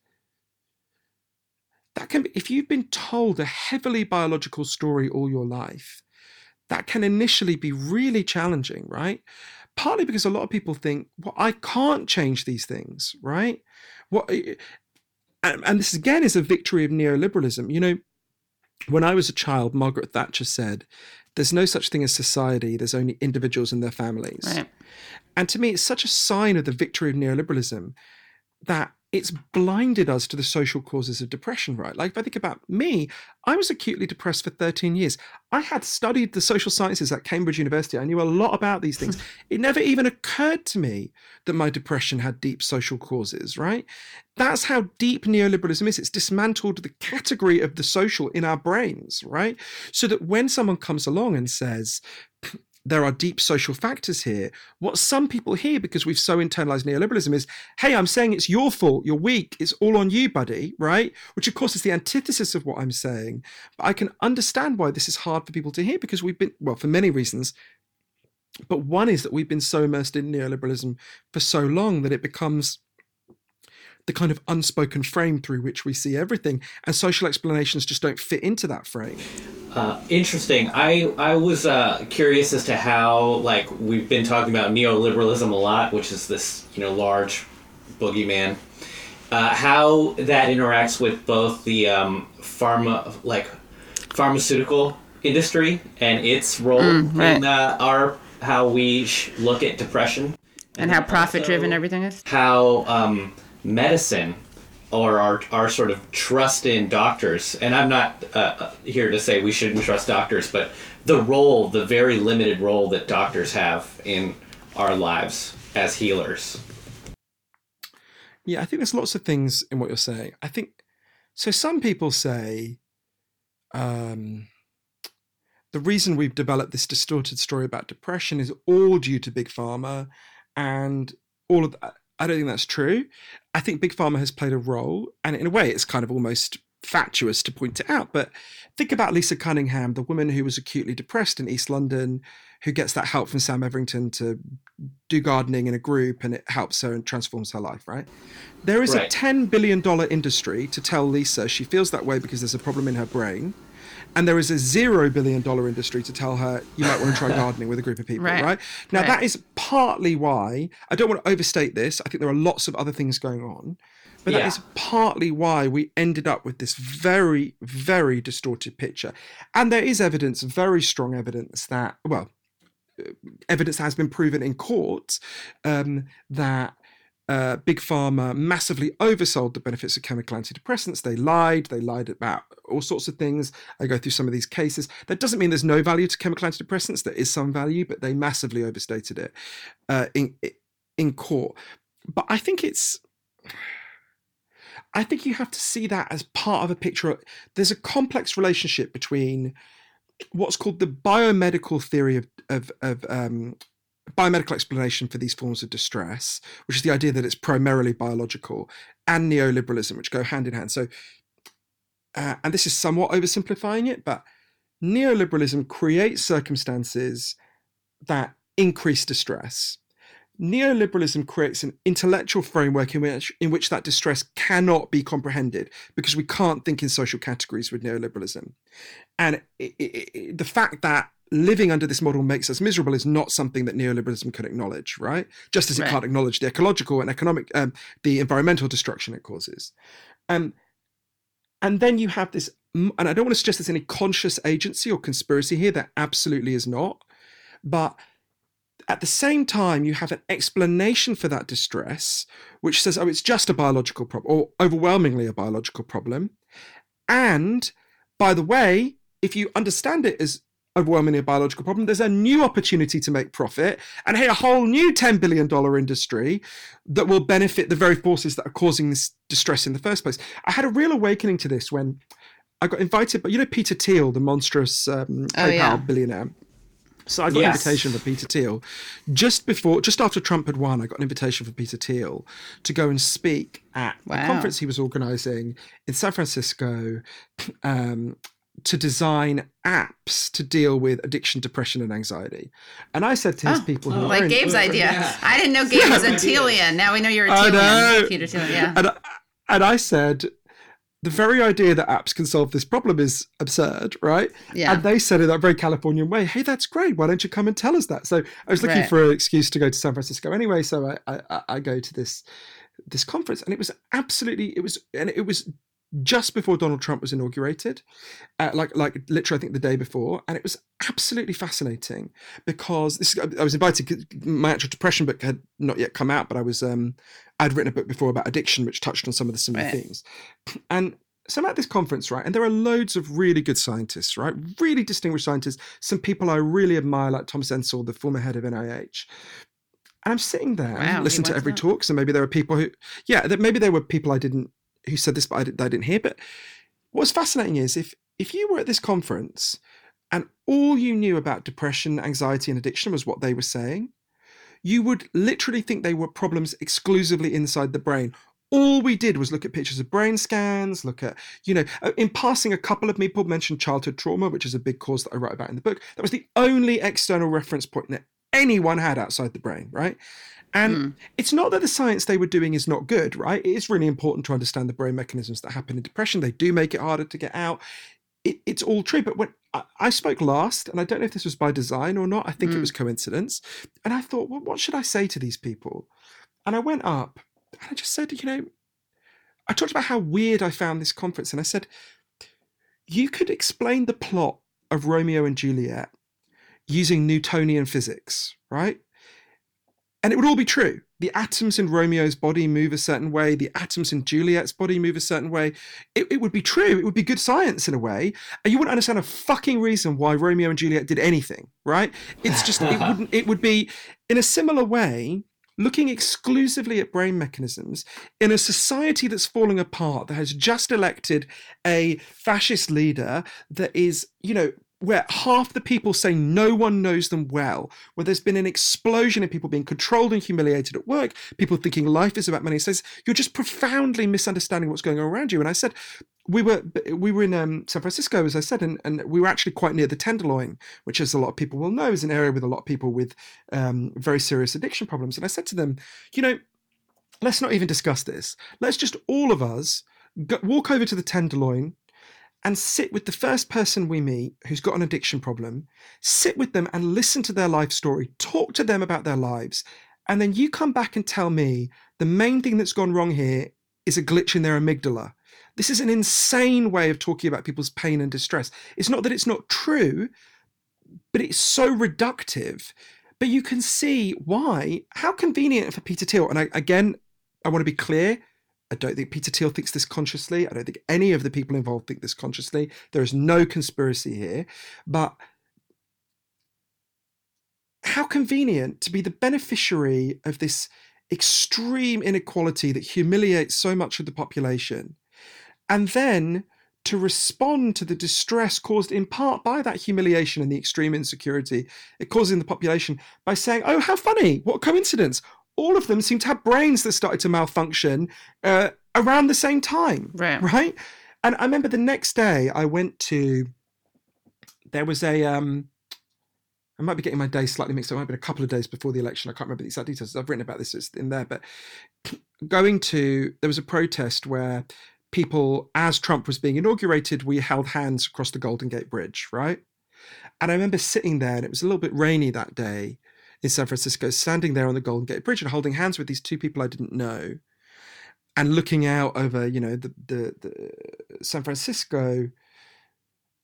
that can be if you've been told a heavily biological story all your life that can initially be really challenging right? Partly because a lot of people think well i can't change these things right? What eh, eh, and, and this again is a victory of neoliberalism. You know when i was a child margaret thatcher said there's no such thing as society there's only individuals and their families. Right. and to me, it's such a sign of the victory of neoliberalism that it's blinded us to the social causes of depression, right? Like if I think about me, I was acutely depressed for 13 years. I had studied the social sciences at Cambridge University. I knew a lot about these things. it never even occurred to me that my depression had deep social causes, right? That's how deep neoliberalism is. It's dismantled the category of the social in our brains, right? So that when someone comes along and says, there are deep social factors here. What some people hear because we've so internalized neoliberalism is, hey, I'm saying it's your fault. You're weak. It's all on you, buddy. Right? Which, of course, is the antithesis of what I'm saying. But I can understand why this is hard for people to hear because we've been, well, for many reasons. But one is that we've been so immersed in neoliberalism for so long that it becomes the kind of unspoken frame through which we see everything. And social explanations just don't fit into that frame. Uh, interesting. I I was uh, curious as to how like we've been talking about neoliberalism a lot, which is this you know large boogeyman. Uh, how that interacts with both the um, pharma like pharmaceutical industry and its role right. in uh, our how we sh- look at depression And how profit driven everything is? how um, medicine or our, our sort of trust in doctors and i'm not uh, uh, here to say we shouldn't trust doctors but the role the very limited role that doctors have in our lives as healers Yeah, I think there's lots of things in what you're saying. I think so. Some people say um, the reason we've developed this distorted story about depression is all due to big pharma, and all of that. I don't think that's true. I think big pharma has played a role, and in a way, it's kind of almost fatuous to point it out. But think about Lisa Cunningham, the woman who was acutely depressed in East London, who gets that help from Sam Everington to do gardening in a group and it helps her and transforms her life, right? There is a $10 billion industry to tell Lisa she feels that way because there's a problem in her brain. And there is a zero billion dollar industry to tell her you might want to try gardening with a group of people, Right. right? Now, Right. that is partly why I don't want to overstate this. I think there are lots of other things going on. But that Yeah. is partly why we ended up with this very, very distorted picture. And there is evidence, very strong evidence that, well, uh, evidence has been proven in court um, that uh, Big Pharma massively oversold the benefits of chemical antidepressants. They lied. They lied about all sorts of things. I go through some of these cases. That doesn't mean there's no value to chemical antidepressants. There is some value, but they massively overstated it uh, in in court. But I think it's. I think you have to see that as part of a picture. There's a complex relationship between what's called the biomedical theory of of, of um, biomedical explanation for these forms of distress, which is the idea that it's primarily biological, and neoliberalism, which go hand in hand. So, uh, and this is somewhat oversimplifying it, but neoliberalism creates circumstances that increase distress. neoliberalism creates an intellectual framework in which in which that distress cannot be comprehended because we can't think in social categories with neoliberalism and i i i the fact that living under this model makes us miserable is not something that neoliberalism can acknowledge right just as it Right. can't acknowledge the ecological and economic um, the environmental destruction it causes um, and then you have this and i don't want to suggest there's any conscious agency or conspiracy here there absolutely is not but at the same time, you have an explanation for that distress, which says, oh, it's just a biological problem, or overwhelmingly a biological problem. And by the way, if you understand it as overwhelmingly a biological problem, there's a new opportunity to make profit and hey, a whole new $10 billion industry that will benefit the very forces that are causing this distress in the first place. I had a real awakening to this when I got invited, but you know, Peter Thiel, the monstrous um, Oh, yeah. billionaire. So I got Yes. an invitation for Peter Thiel just before, just after Trump had won. I got an invitation for Peter Thiel to go and speak at a conference he was organising in San Francisco um, to design apps to deal with addiction, depression, and anxiety. And I said to his Oh, people who were Like in- Gabe's idea. yeah. I didn't know Gabe was a Yeah. Thielian. Now we know you're a I Thielian. know. Peter Thielian, yeah. and, I- and I said, the very idea that apps can solve this problem is absurd, right? Yeah. And they said in that very Californian way, hey, that's great. Why don't you come and tell us that? So I was looking Right. for an excuse to go to San Francisco anyway. So I, I, I- I go to this this conference and it was absolutely, it was, and it was just before Donald Trump was inaugurated, uh, like like literally I think the day before, and it was absolutely fascinating because this I was invited. My actual depression book had not yet come out, but I was um I'd written a book before about addiction, which touched on some of the similar Right. themes, and. So I'm at this conference, right? And there are loads of really good scientists, right? Really distinguished scientists. Some people I really admire, like Thomas Insel, the former head of NIH. And I'm sitting there, Wow, and listen to every that? talk. So maybe there were people who, yeah, that maybe there were people I didn't who said this, but I, did, I didn't hear. But what's fascinating is if if you were at this conference and all you knew about depression, anxiety, and addiction was what they were saying, you would literally think they were problems exclusively inside the brain. All we did was look at pictures of brain scans, look at, you know, uh, in passing, a couple of people mentioned childhood trauma, which is a big cause that I write about in the book. That was the only external reference point that anyone had outside the brain, right? And Hmm. it's not that the science they were doing is not good, right? It is really important to understand the brain mechanisms that happen in depression. They do make it harder to get out. It, it's all true. But when I, I spoke last, and I don't know if this was by design or not, I think it Mm. was coincidence. And I thought, well, what should I say to these people? And I went up and I just said, you know, I talked about how weird I found this conference. And I said, you could explain the plot of Romeo and Juliet using Newtonian physics, right? And it would all be true. The atoms in Romeo's body move a certain way, the atoms in Juliet's body move a certain way. It, it would be true. It would be good science in a way. And you wouldn't understand a fucking reason why Romeo and Juliet did anything, right? It's just, it wouldn't, it would be in a similar way, looking exclusively at brain mechanisms in a society that's falling apart, that has just elected a fascist leader that is, you know, where half the people say no one knows them well, where there's been an explosion of people being controlled and humiliated at work, people thinking life is about money. Says you're just profoundly misunderstanding what's going on around you. And I said, we were we were in um, San Francisco, as I said, and, and we were actually quite near the Tenderloin, which, as a lot of people will know, is an area with a lot of people with um, very serious addiction problems. And I said to them, you know, let's not even discuss this. Let's just all of us go, walk over to the Tenderloin and sit with the first person we meet who's got an addiction problem, sit with them and listen to their life story, talk to them about their lives, and then you come back and tell me the main thing that's gone wrong here is a glitch in their amygdala. This is an insane way of talking about people's pain and distress. It's not that it's not true, but it's so reductive. But you can see why. How convenient for Peter Thiel. And I, again, I want to be clear. I don't think Peter Thiel thinks this consciously. I don't think any of the people involved think this consciously. There is no conspiracy here. But how convenient to be the beneficiary of this extreme inequality that humiliates so much of the population, and then to respond to the distress caused in part by that humiliation and the extreme insecurity it causes in the population by saying, Oh, how funny, what coincidence. All of them seem to have brains that started to malfunction uh, around the same time. Right. Right. And I remember the next day I went to, there was a, um, I might be getting my days slightly mixed up. It might have been a couple of days before the election. I can't remember the exact details. I've written about this it's in there, but going to there was a protest where people, as Trump was being inaugurated, we held hands across the Golden Gate Bridge, right? And I remember sitting there, and it was a little bit rainy that day in San Francisco, standing there on the Golden Gate Bridge and holding hands with these two people I didn't know, and looking out over, you know, the the, the San Francisco,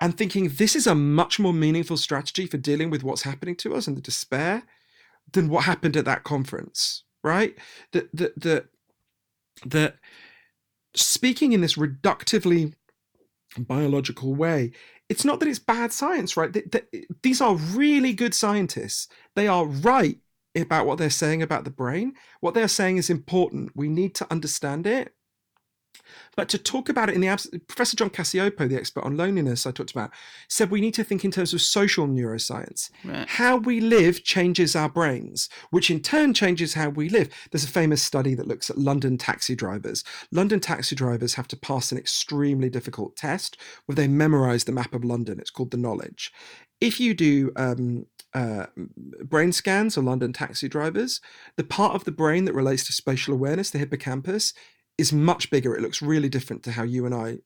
and thinking this is a much more meaningful strategy for dealing with what's happening to us and the despair than what happened at that conference, right? That that that that speaking in this reductively biological way it's not that it's bad science right? Th- th- these are really good scientists. They are right about what they're saying about the brain. What they're saying is important. We need to understand it but to talk about it in the absence, Professor John Cacioppo, the expert on loneliness I talked about, said we need to think in terms of social neuroscience. Right. How we live changes our brains, which in turn changes how we live. There's a famous study that looks at London taxi drivers. London taxi drivers have to pass an extremely difficult test where they memorize the map of London. It's called the knowledge. If you do um, uh, brain scans of London taxi drivers, the part of the brain that relates to spatial awareness, the hippocampus, is much bigger. It looks really different to how you and I,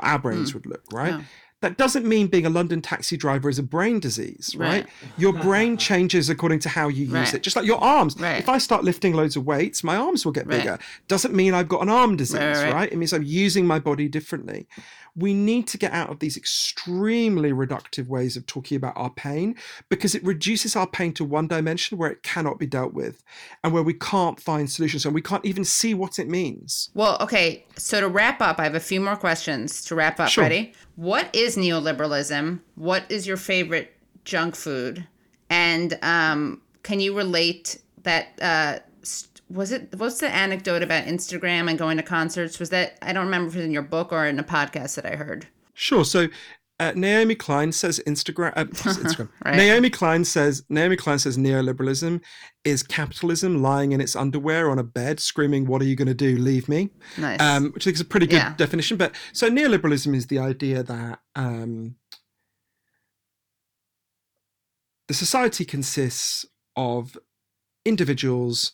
our brains mm. would look, right? Yeah. That doesn't mean being a London taxi driver is a brain disease, right? Right. Your brain changes according to how you use Right. it. Just like your arms. Right. If I start lifting loads of weights, my arms will get bigger. Doesn't mean I've got an arm disease, right. It means I'm using my body differently. We need to get out of these extremely reductive ways of talking about our pain because it reduces our pain to one dimension where it cannot be dealt with and where we can't find solutions and we can't even see what it means. Well, okay. So to wrap up, I have a few more questions to wrap up. Sure. Ready? What is neoliberalism? What is your favorite junk food? And um, can you relate that? Uh, was it what's the anecdote about Instagram and going to concerts? Was that I don't remember if it was in your book or in a podcast that I heard. Sure. So uh, Naomi Klein says Instagram. Uh, Instagram. Right. Naomi Klein says Naomi Klein says neoliberalism is capitalism lying in its underwear on a bed, screaming, "What are you going to do? Leave me." Nice. Um, which I think is a pretty good Yeah. definition. But so neoliberalism is the idea that um, the society consists of individuals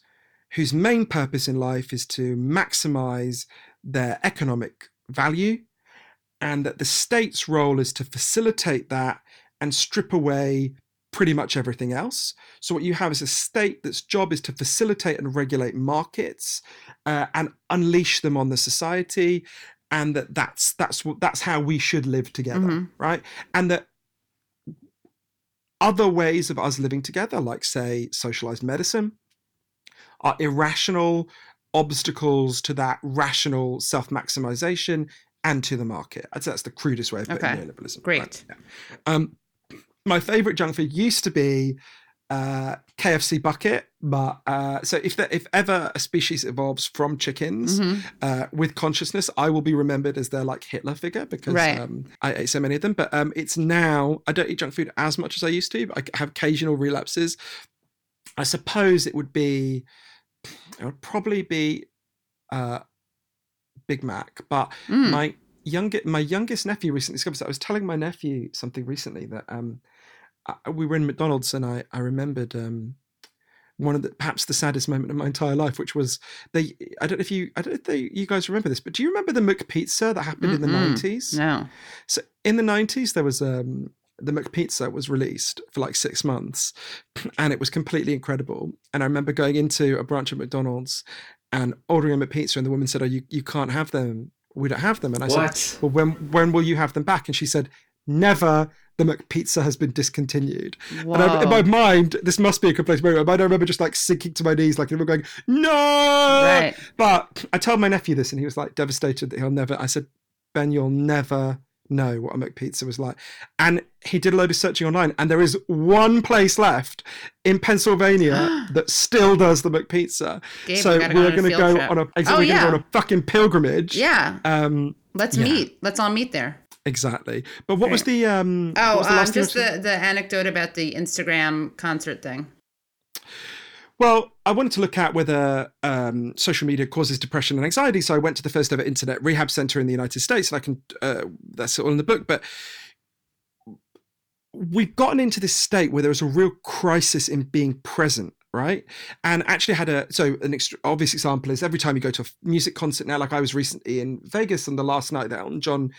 whose main purpose in life is to maximize their economic value, and that the state's role is to facilitate that and strip away pretty much everything else. So what you have is a state that's job is to facilitate and regulate markets uh, and unleash them on the society, and that that's that's what that's how we should live together, Mhm. right? And that other ways of us living together, like say socialized medicine, are irrational obstacles to that rational self-maximization and to the market. I'd say that's the crudest way of putting Okay. neoliberalism. Great. right? Yeah. Um, my favorite junk food used to be uh, KFC bucket, but uh, so if there, if ever a species evolves from chickens Mhm. uh, with consciousness, I will be remembered as their like Hitler figure because Right. um, I ate so many of them. But um, it's now I don't eat junk food as much as I used to. But I have occasional relapses. I suppose it would be it would probably be uh, Big Mac, but Mm. my youngest my youngest nephew recently discovered. That I was telling my nephew something recently that um, I, we were in McDonald's and I I remembered um, one of the perhaps the saddest moment of my entire life, which was they. I don't know if you I don't know if they, you guys remember this, but do you remember the McPizza that happened in the nineties? No. So in the nineties, there was um the McPizza was released for like six months, and it was completely incredible. And I remember going into a branch of McDonald's and ordering a McPizza, and the woman said, "Oh, you you can't have them. We don't have them." And I What? said, "Well, when when will you have them back?" And she said, "Never." The McPizza has been discontinued. And I, in my mind, this must be a complete moment. But I remember just like sinking to my knees, like and going, "No!" Right. But I told my nephew this, and he was like devastated that he'll never. I said, Ben, you'll never know what a McPizza was like. And he did a load of searching online, and there is one place left in Pennsylvania that still does the McPizza. Gabe, so we gotta go we're on a going to go on a exactly, Oh, we're gonna yeah. go on a fucking pilgrimage. Yeah. Um, Let's yeah. meet. Let's all meet there. exactly. But what was the um? Oh, was the um, last thing I just the, the anecdote about the Instagram concert thing. Well, I wanted to look at whether um, social media causes depression and anxiety. So I went to the first ever internet rehab center in the United States, and I can uh, that's all in the book. But we've gotten into this state where there was a real crisis in being present right and actually had a so an obvious example is every time you go to a music concert now like i was recently in vegas on the last night that elton john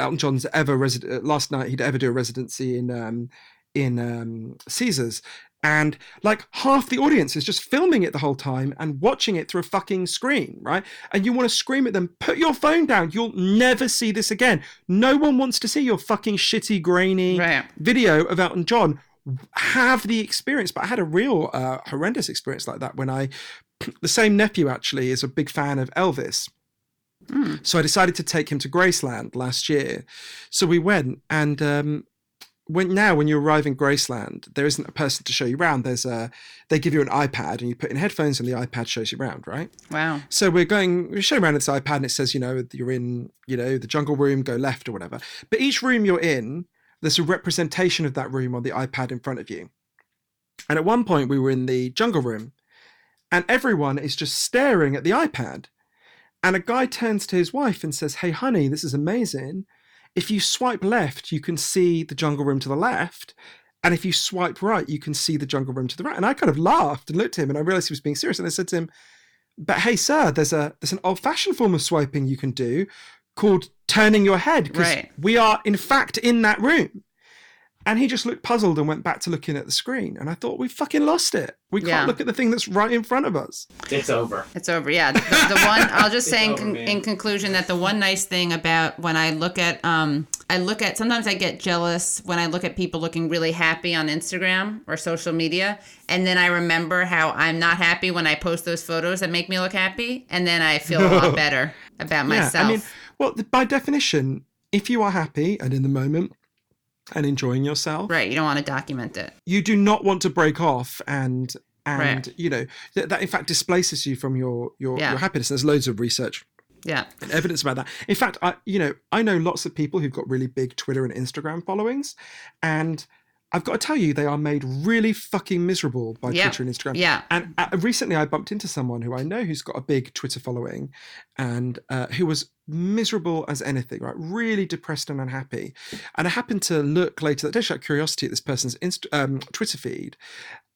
elton john's ever resident last night he'd ever do a residency in um in um caesars and like half the audience is just filming it the whole time and watching it through a fucking screen, right? And you want to scream at them, put your phone down. You'll never see this again. No one wants to see your fucking shitty, grainy Right. video of Elton John. Have the experience, but I had a real uh, horrendous experience like that when I, the same nephew actually is a big fan of Elvis. So I decided to take him to Graceland last year. So we went, and um, when now when you arrive in Graceland, there isn't a person to show you around. There's a they give you an iPad and you put in headphones and the iPad shows you around, right? Wow. So we're going, we're showing around this iPad and it says, you know, you're in, you know, the jungle room, go left or whatever. But each room you're in, there's a representation of that room on the iPad in front of you. And at one point we were in the jungle room and everyone is just staring at the iPad. And a guy turns to his wife and says, Hey, honey, this is amazing. If you swipe left, you can see the jungle room to the left. And if you swipe right, you can see the jungle room to the right. And I kind of laughed and looked at him and I realized he was being serious. And I said to him, But hey, sir, there's a there's an old-fashioned form of swiping you can do called turning your head. Because Right. we are in fact in that room. And he just looked puzzled and went back to looking at the screen. And I thought, we fucking lost it. We can't Yeah. look at the thing that's right in front of us. It's over. It's over. Yeah. The, the one I'll just say in, over, con- in conclusion that the one nice thing about when I look at um I look at sometimes I get jealous when I look at people looking really happy on Instagram or social media and then I remember how I'm not happy when I post those photos that make me look happy and then I feel a lot better about myself. Yeah, I mean, well, by definition, if you are happy and in the moment and enjoying yourself, right, you don't want to document it. you do not want to break off and and Right. you know that, that in fact displaces you from your your, Yeah. your happiness. There's loads of research Yeah. and evidence about that. In fact, I you know I know lots of people who've got really big Twitter and Instagram followings, and I've got to tell you they are made really fucking miserable by Yeah. Twitter and Instagram. Yeah. And uh, recently, I bumped into someone who I know who's got a big Twitter following, and uh, who was miserable as anything, right? Really depressed and unhappy. And I happened to look later that day, out curiosity, at this person's Inst- um, Twitter feed,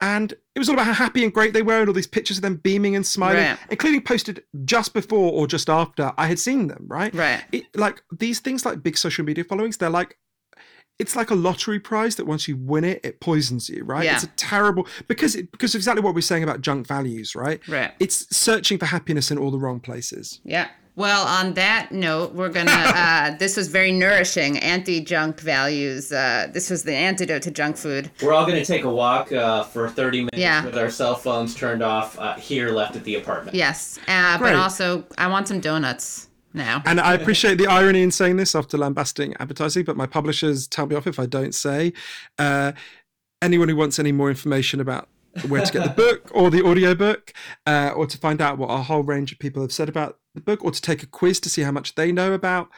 and it was all about how happy and great they were, and all these pictures of them beaming and smiling, Right. including posted just before or just after I had seen them, right? Right. It, like these things, like big social media followings, they're like it's like a lottery prize that once you win it, it poisons you, right? Yeah. It's a terrible because it, because exactly what we're saying about junk values, right? Right. It's searching for happiness in all the wrong places. Yeah. Well, on that note, we're gonna. Uh, this was very nourishing. Anti-junk values. Uh, this was the antidote to junk food. We're all going to take a walk uh, for 30 minutes Yeah. with our cell phones turned off uh, here left at the apartment. Yes, uh, but also I want some donuts now. And I appreciate the irony in saying this after lambasting advertising, but my publishers tell me off if I don't say. Uh, anyone who wants any more information about where to get the book or the audiobook, uh, or to find out what a whole range of people have said about the book, or to take a quiz to see how much they know about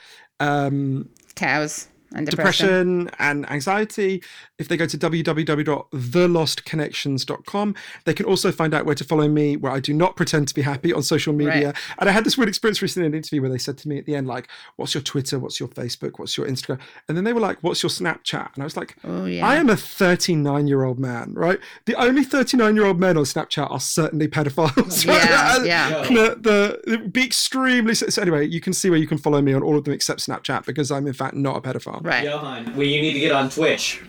um, Cows and depression. depression and anxiety, if they go to www.thelostconnections.com, they can also find out where to follow me, where I do not pretend to be happy on social media. Right. And I had this weird experience recently in an interview where they said to me at the end, like, what's your Twitter? What's your Facebook? What's your Instagram? And then they were like, what's your Snapchat? And I was like, Oh, yeah. I am a 39 year old man, right? The only 39 year old men on Snapchat are certainly pedophiles. right? Uh, yeah, And yeah. The, the, it'd be extremely. So, so anyway, you can see where you can follow me on all of them except Snapchat because I'm in fact not a pedophile. Right. Johann, well, you need to get on Twitch.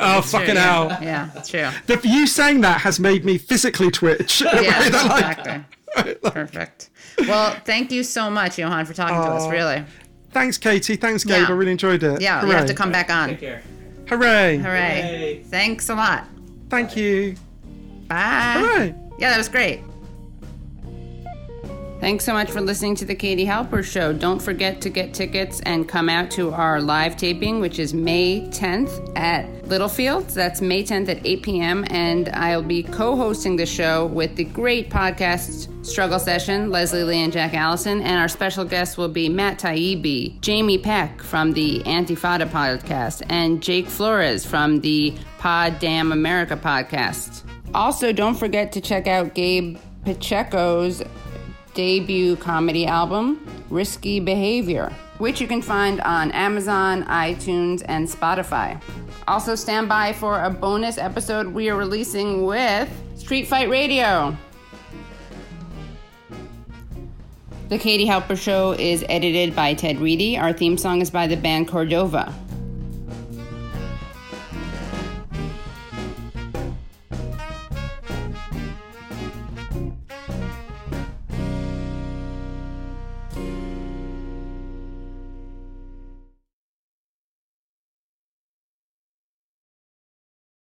Oh, True, fucking yeah. hell. Yeah, that's true. The, you saying that has made me physically twitch. Yeah, They're like- exactly. Perfect. Well, thank you so much, Johann, for talking to us. Oh, really. Thanks, Katie. Thanks, Gabe. Yeah. I really enjoyed it. Yeah, you have to come back on. Take care. Hooray. Hooray. Hey. Thanks a lot. Thank you. Bye. Hooray. Yeah, that was great. Thanks so much for listening to the Katie Halper Show. Don't forget to get tickets and come out to our live taping, which is May 10th at Littlefield. That's May 10th at 8 p.m. And I'll be co hosting the show with the great podcast Struggle Session, Leslie Lee and Jack Allison. And our special guests will be Matt Taibbi, Jamie Peck from the Antifada podcast, and Jake Flores from the Pod Damn America podcast. Also, don't forget to check out Gabe Pacheco's debut comedy album, Risky Behavior, which you can find on Amazon, iTunes, and Spotify. Also, stand by for a bonus episode we are releasing with Street Fight Radio. The Katie Halper Show is edited by Ted Reedy. Our theme song is by the band Cordova.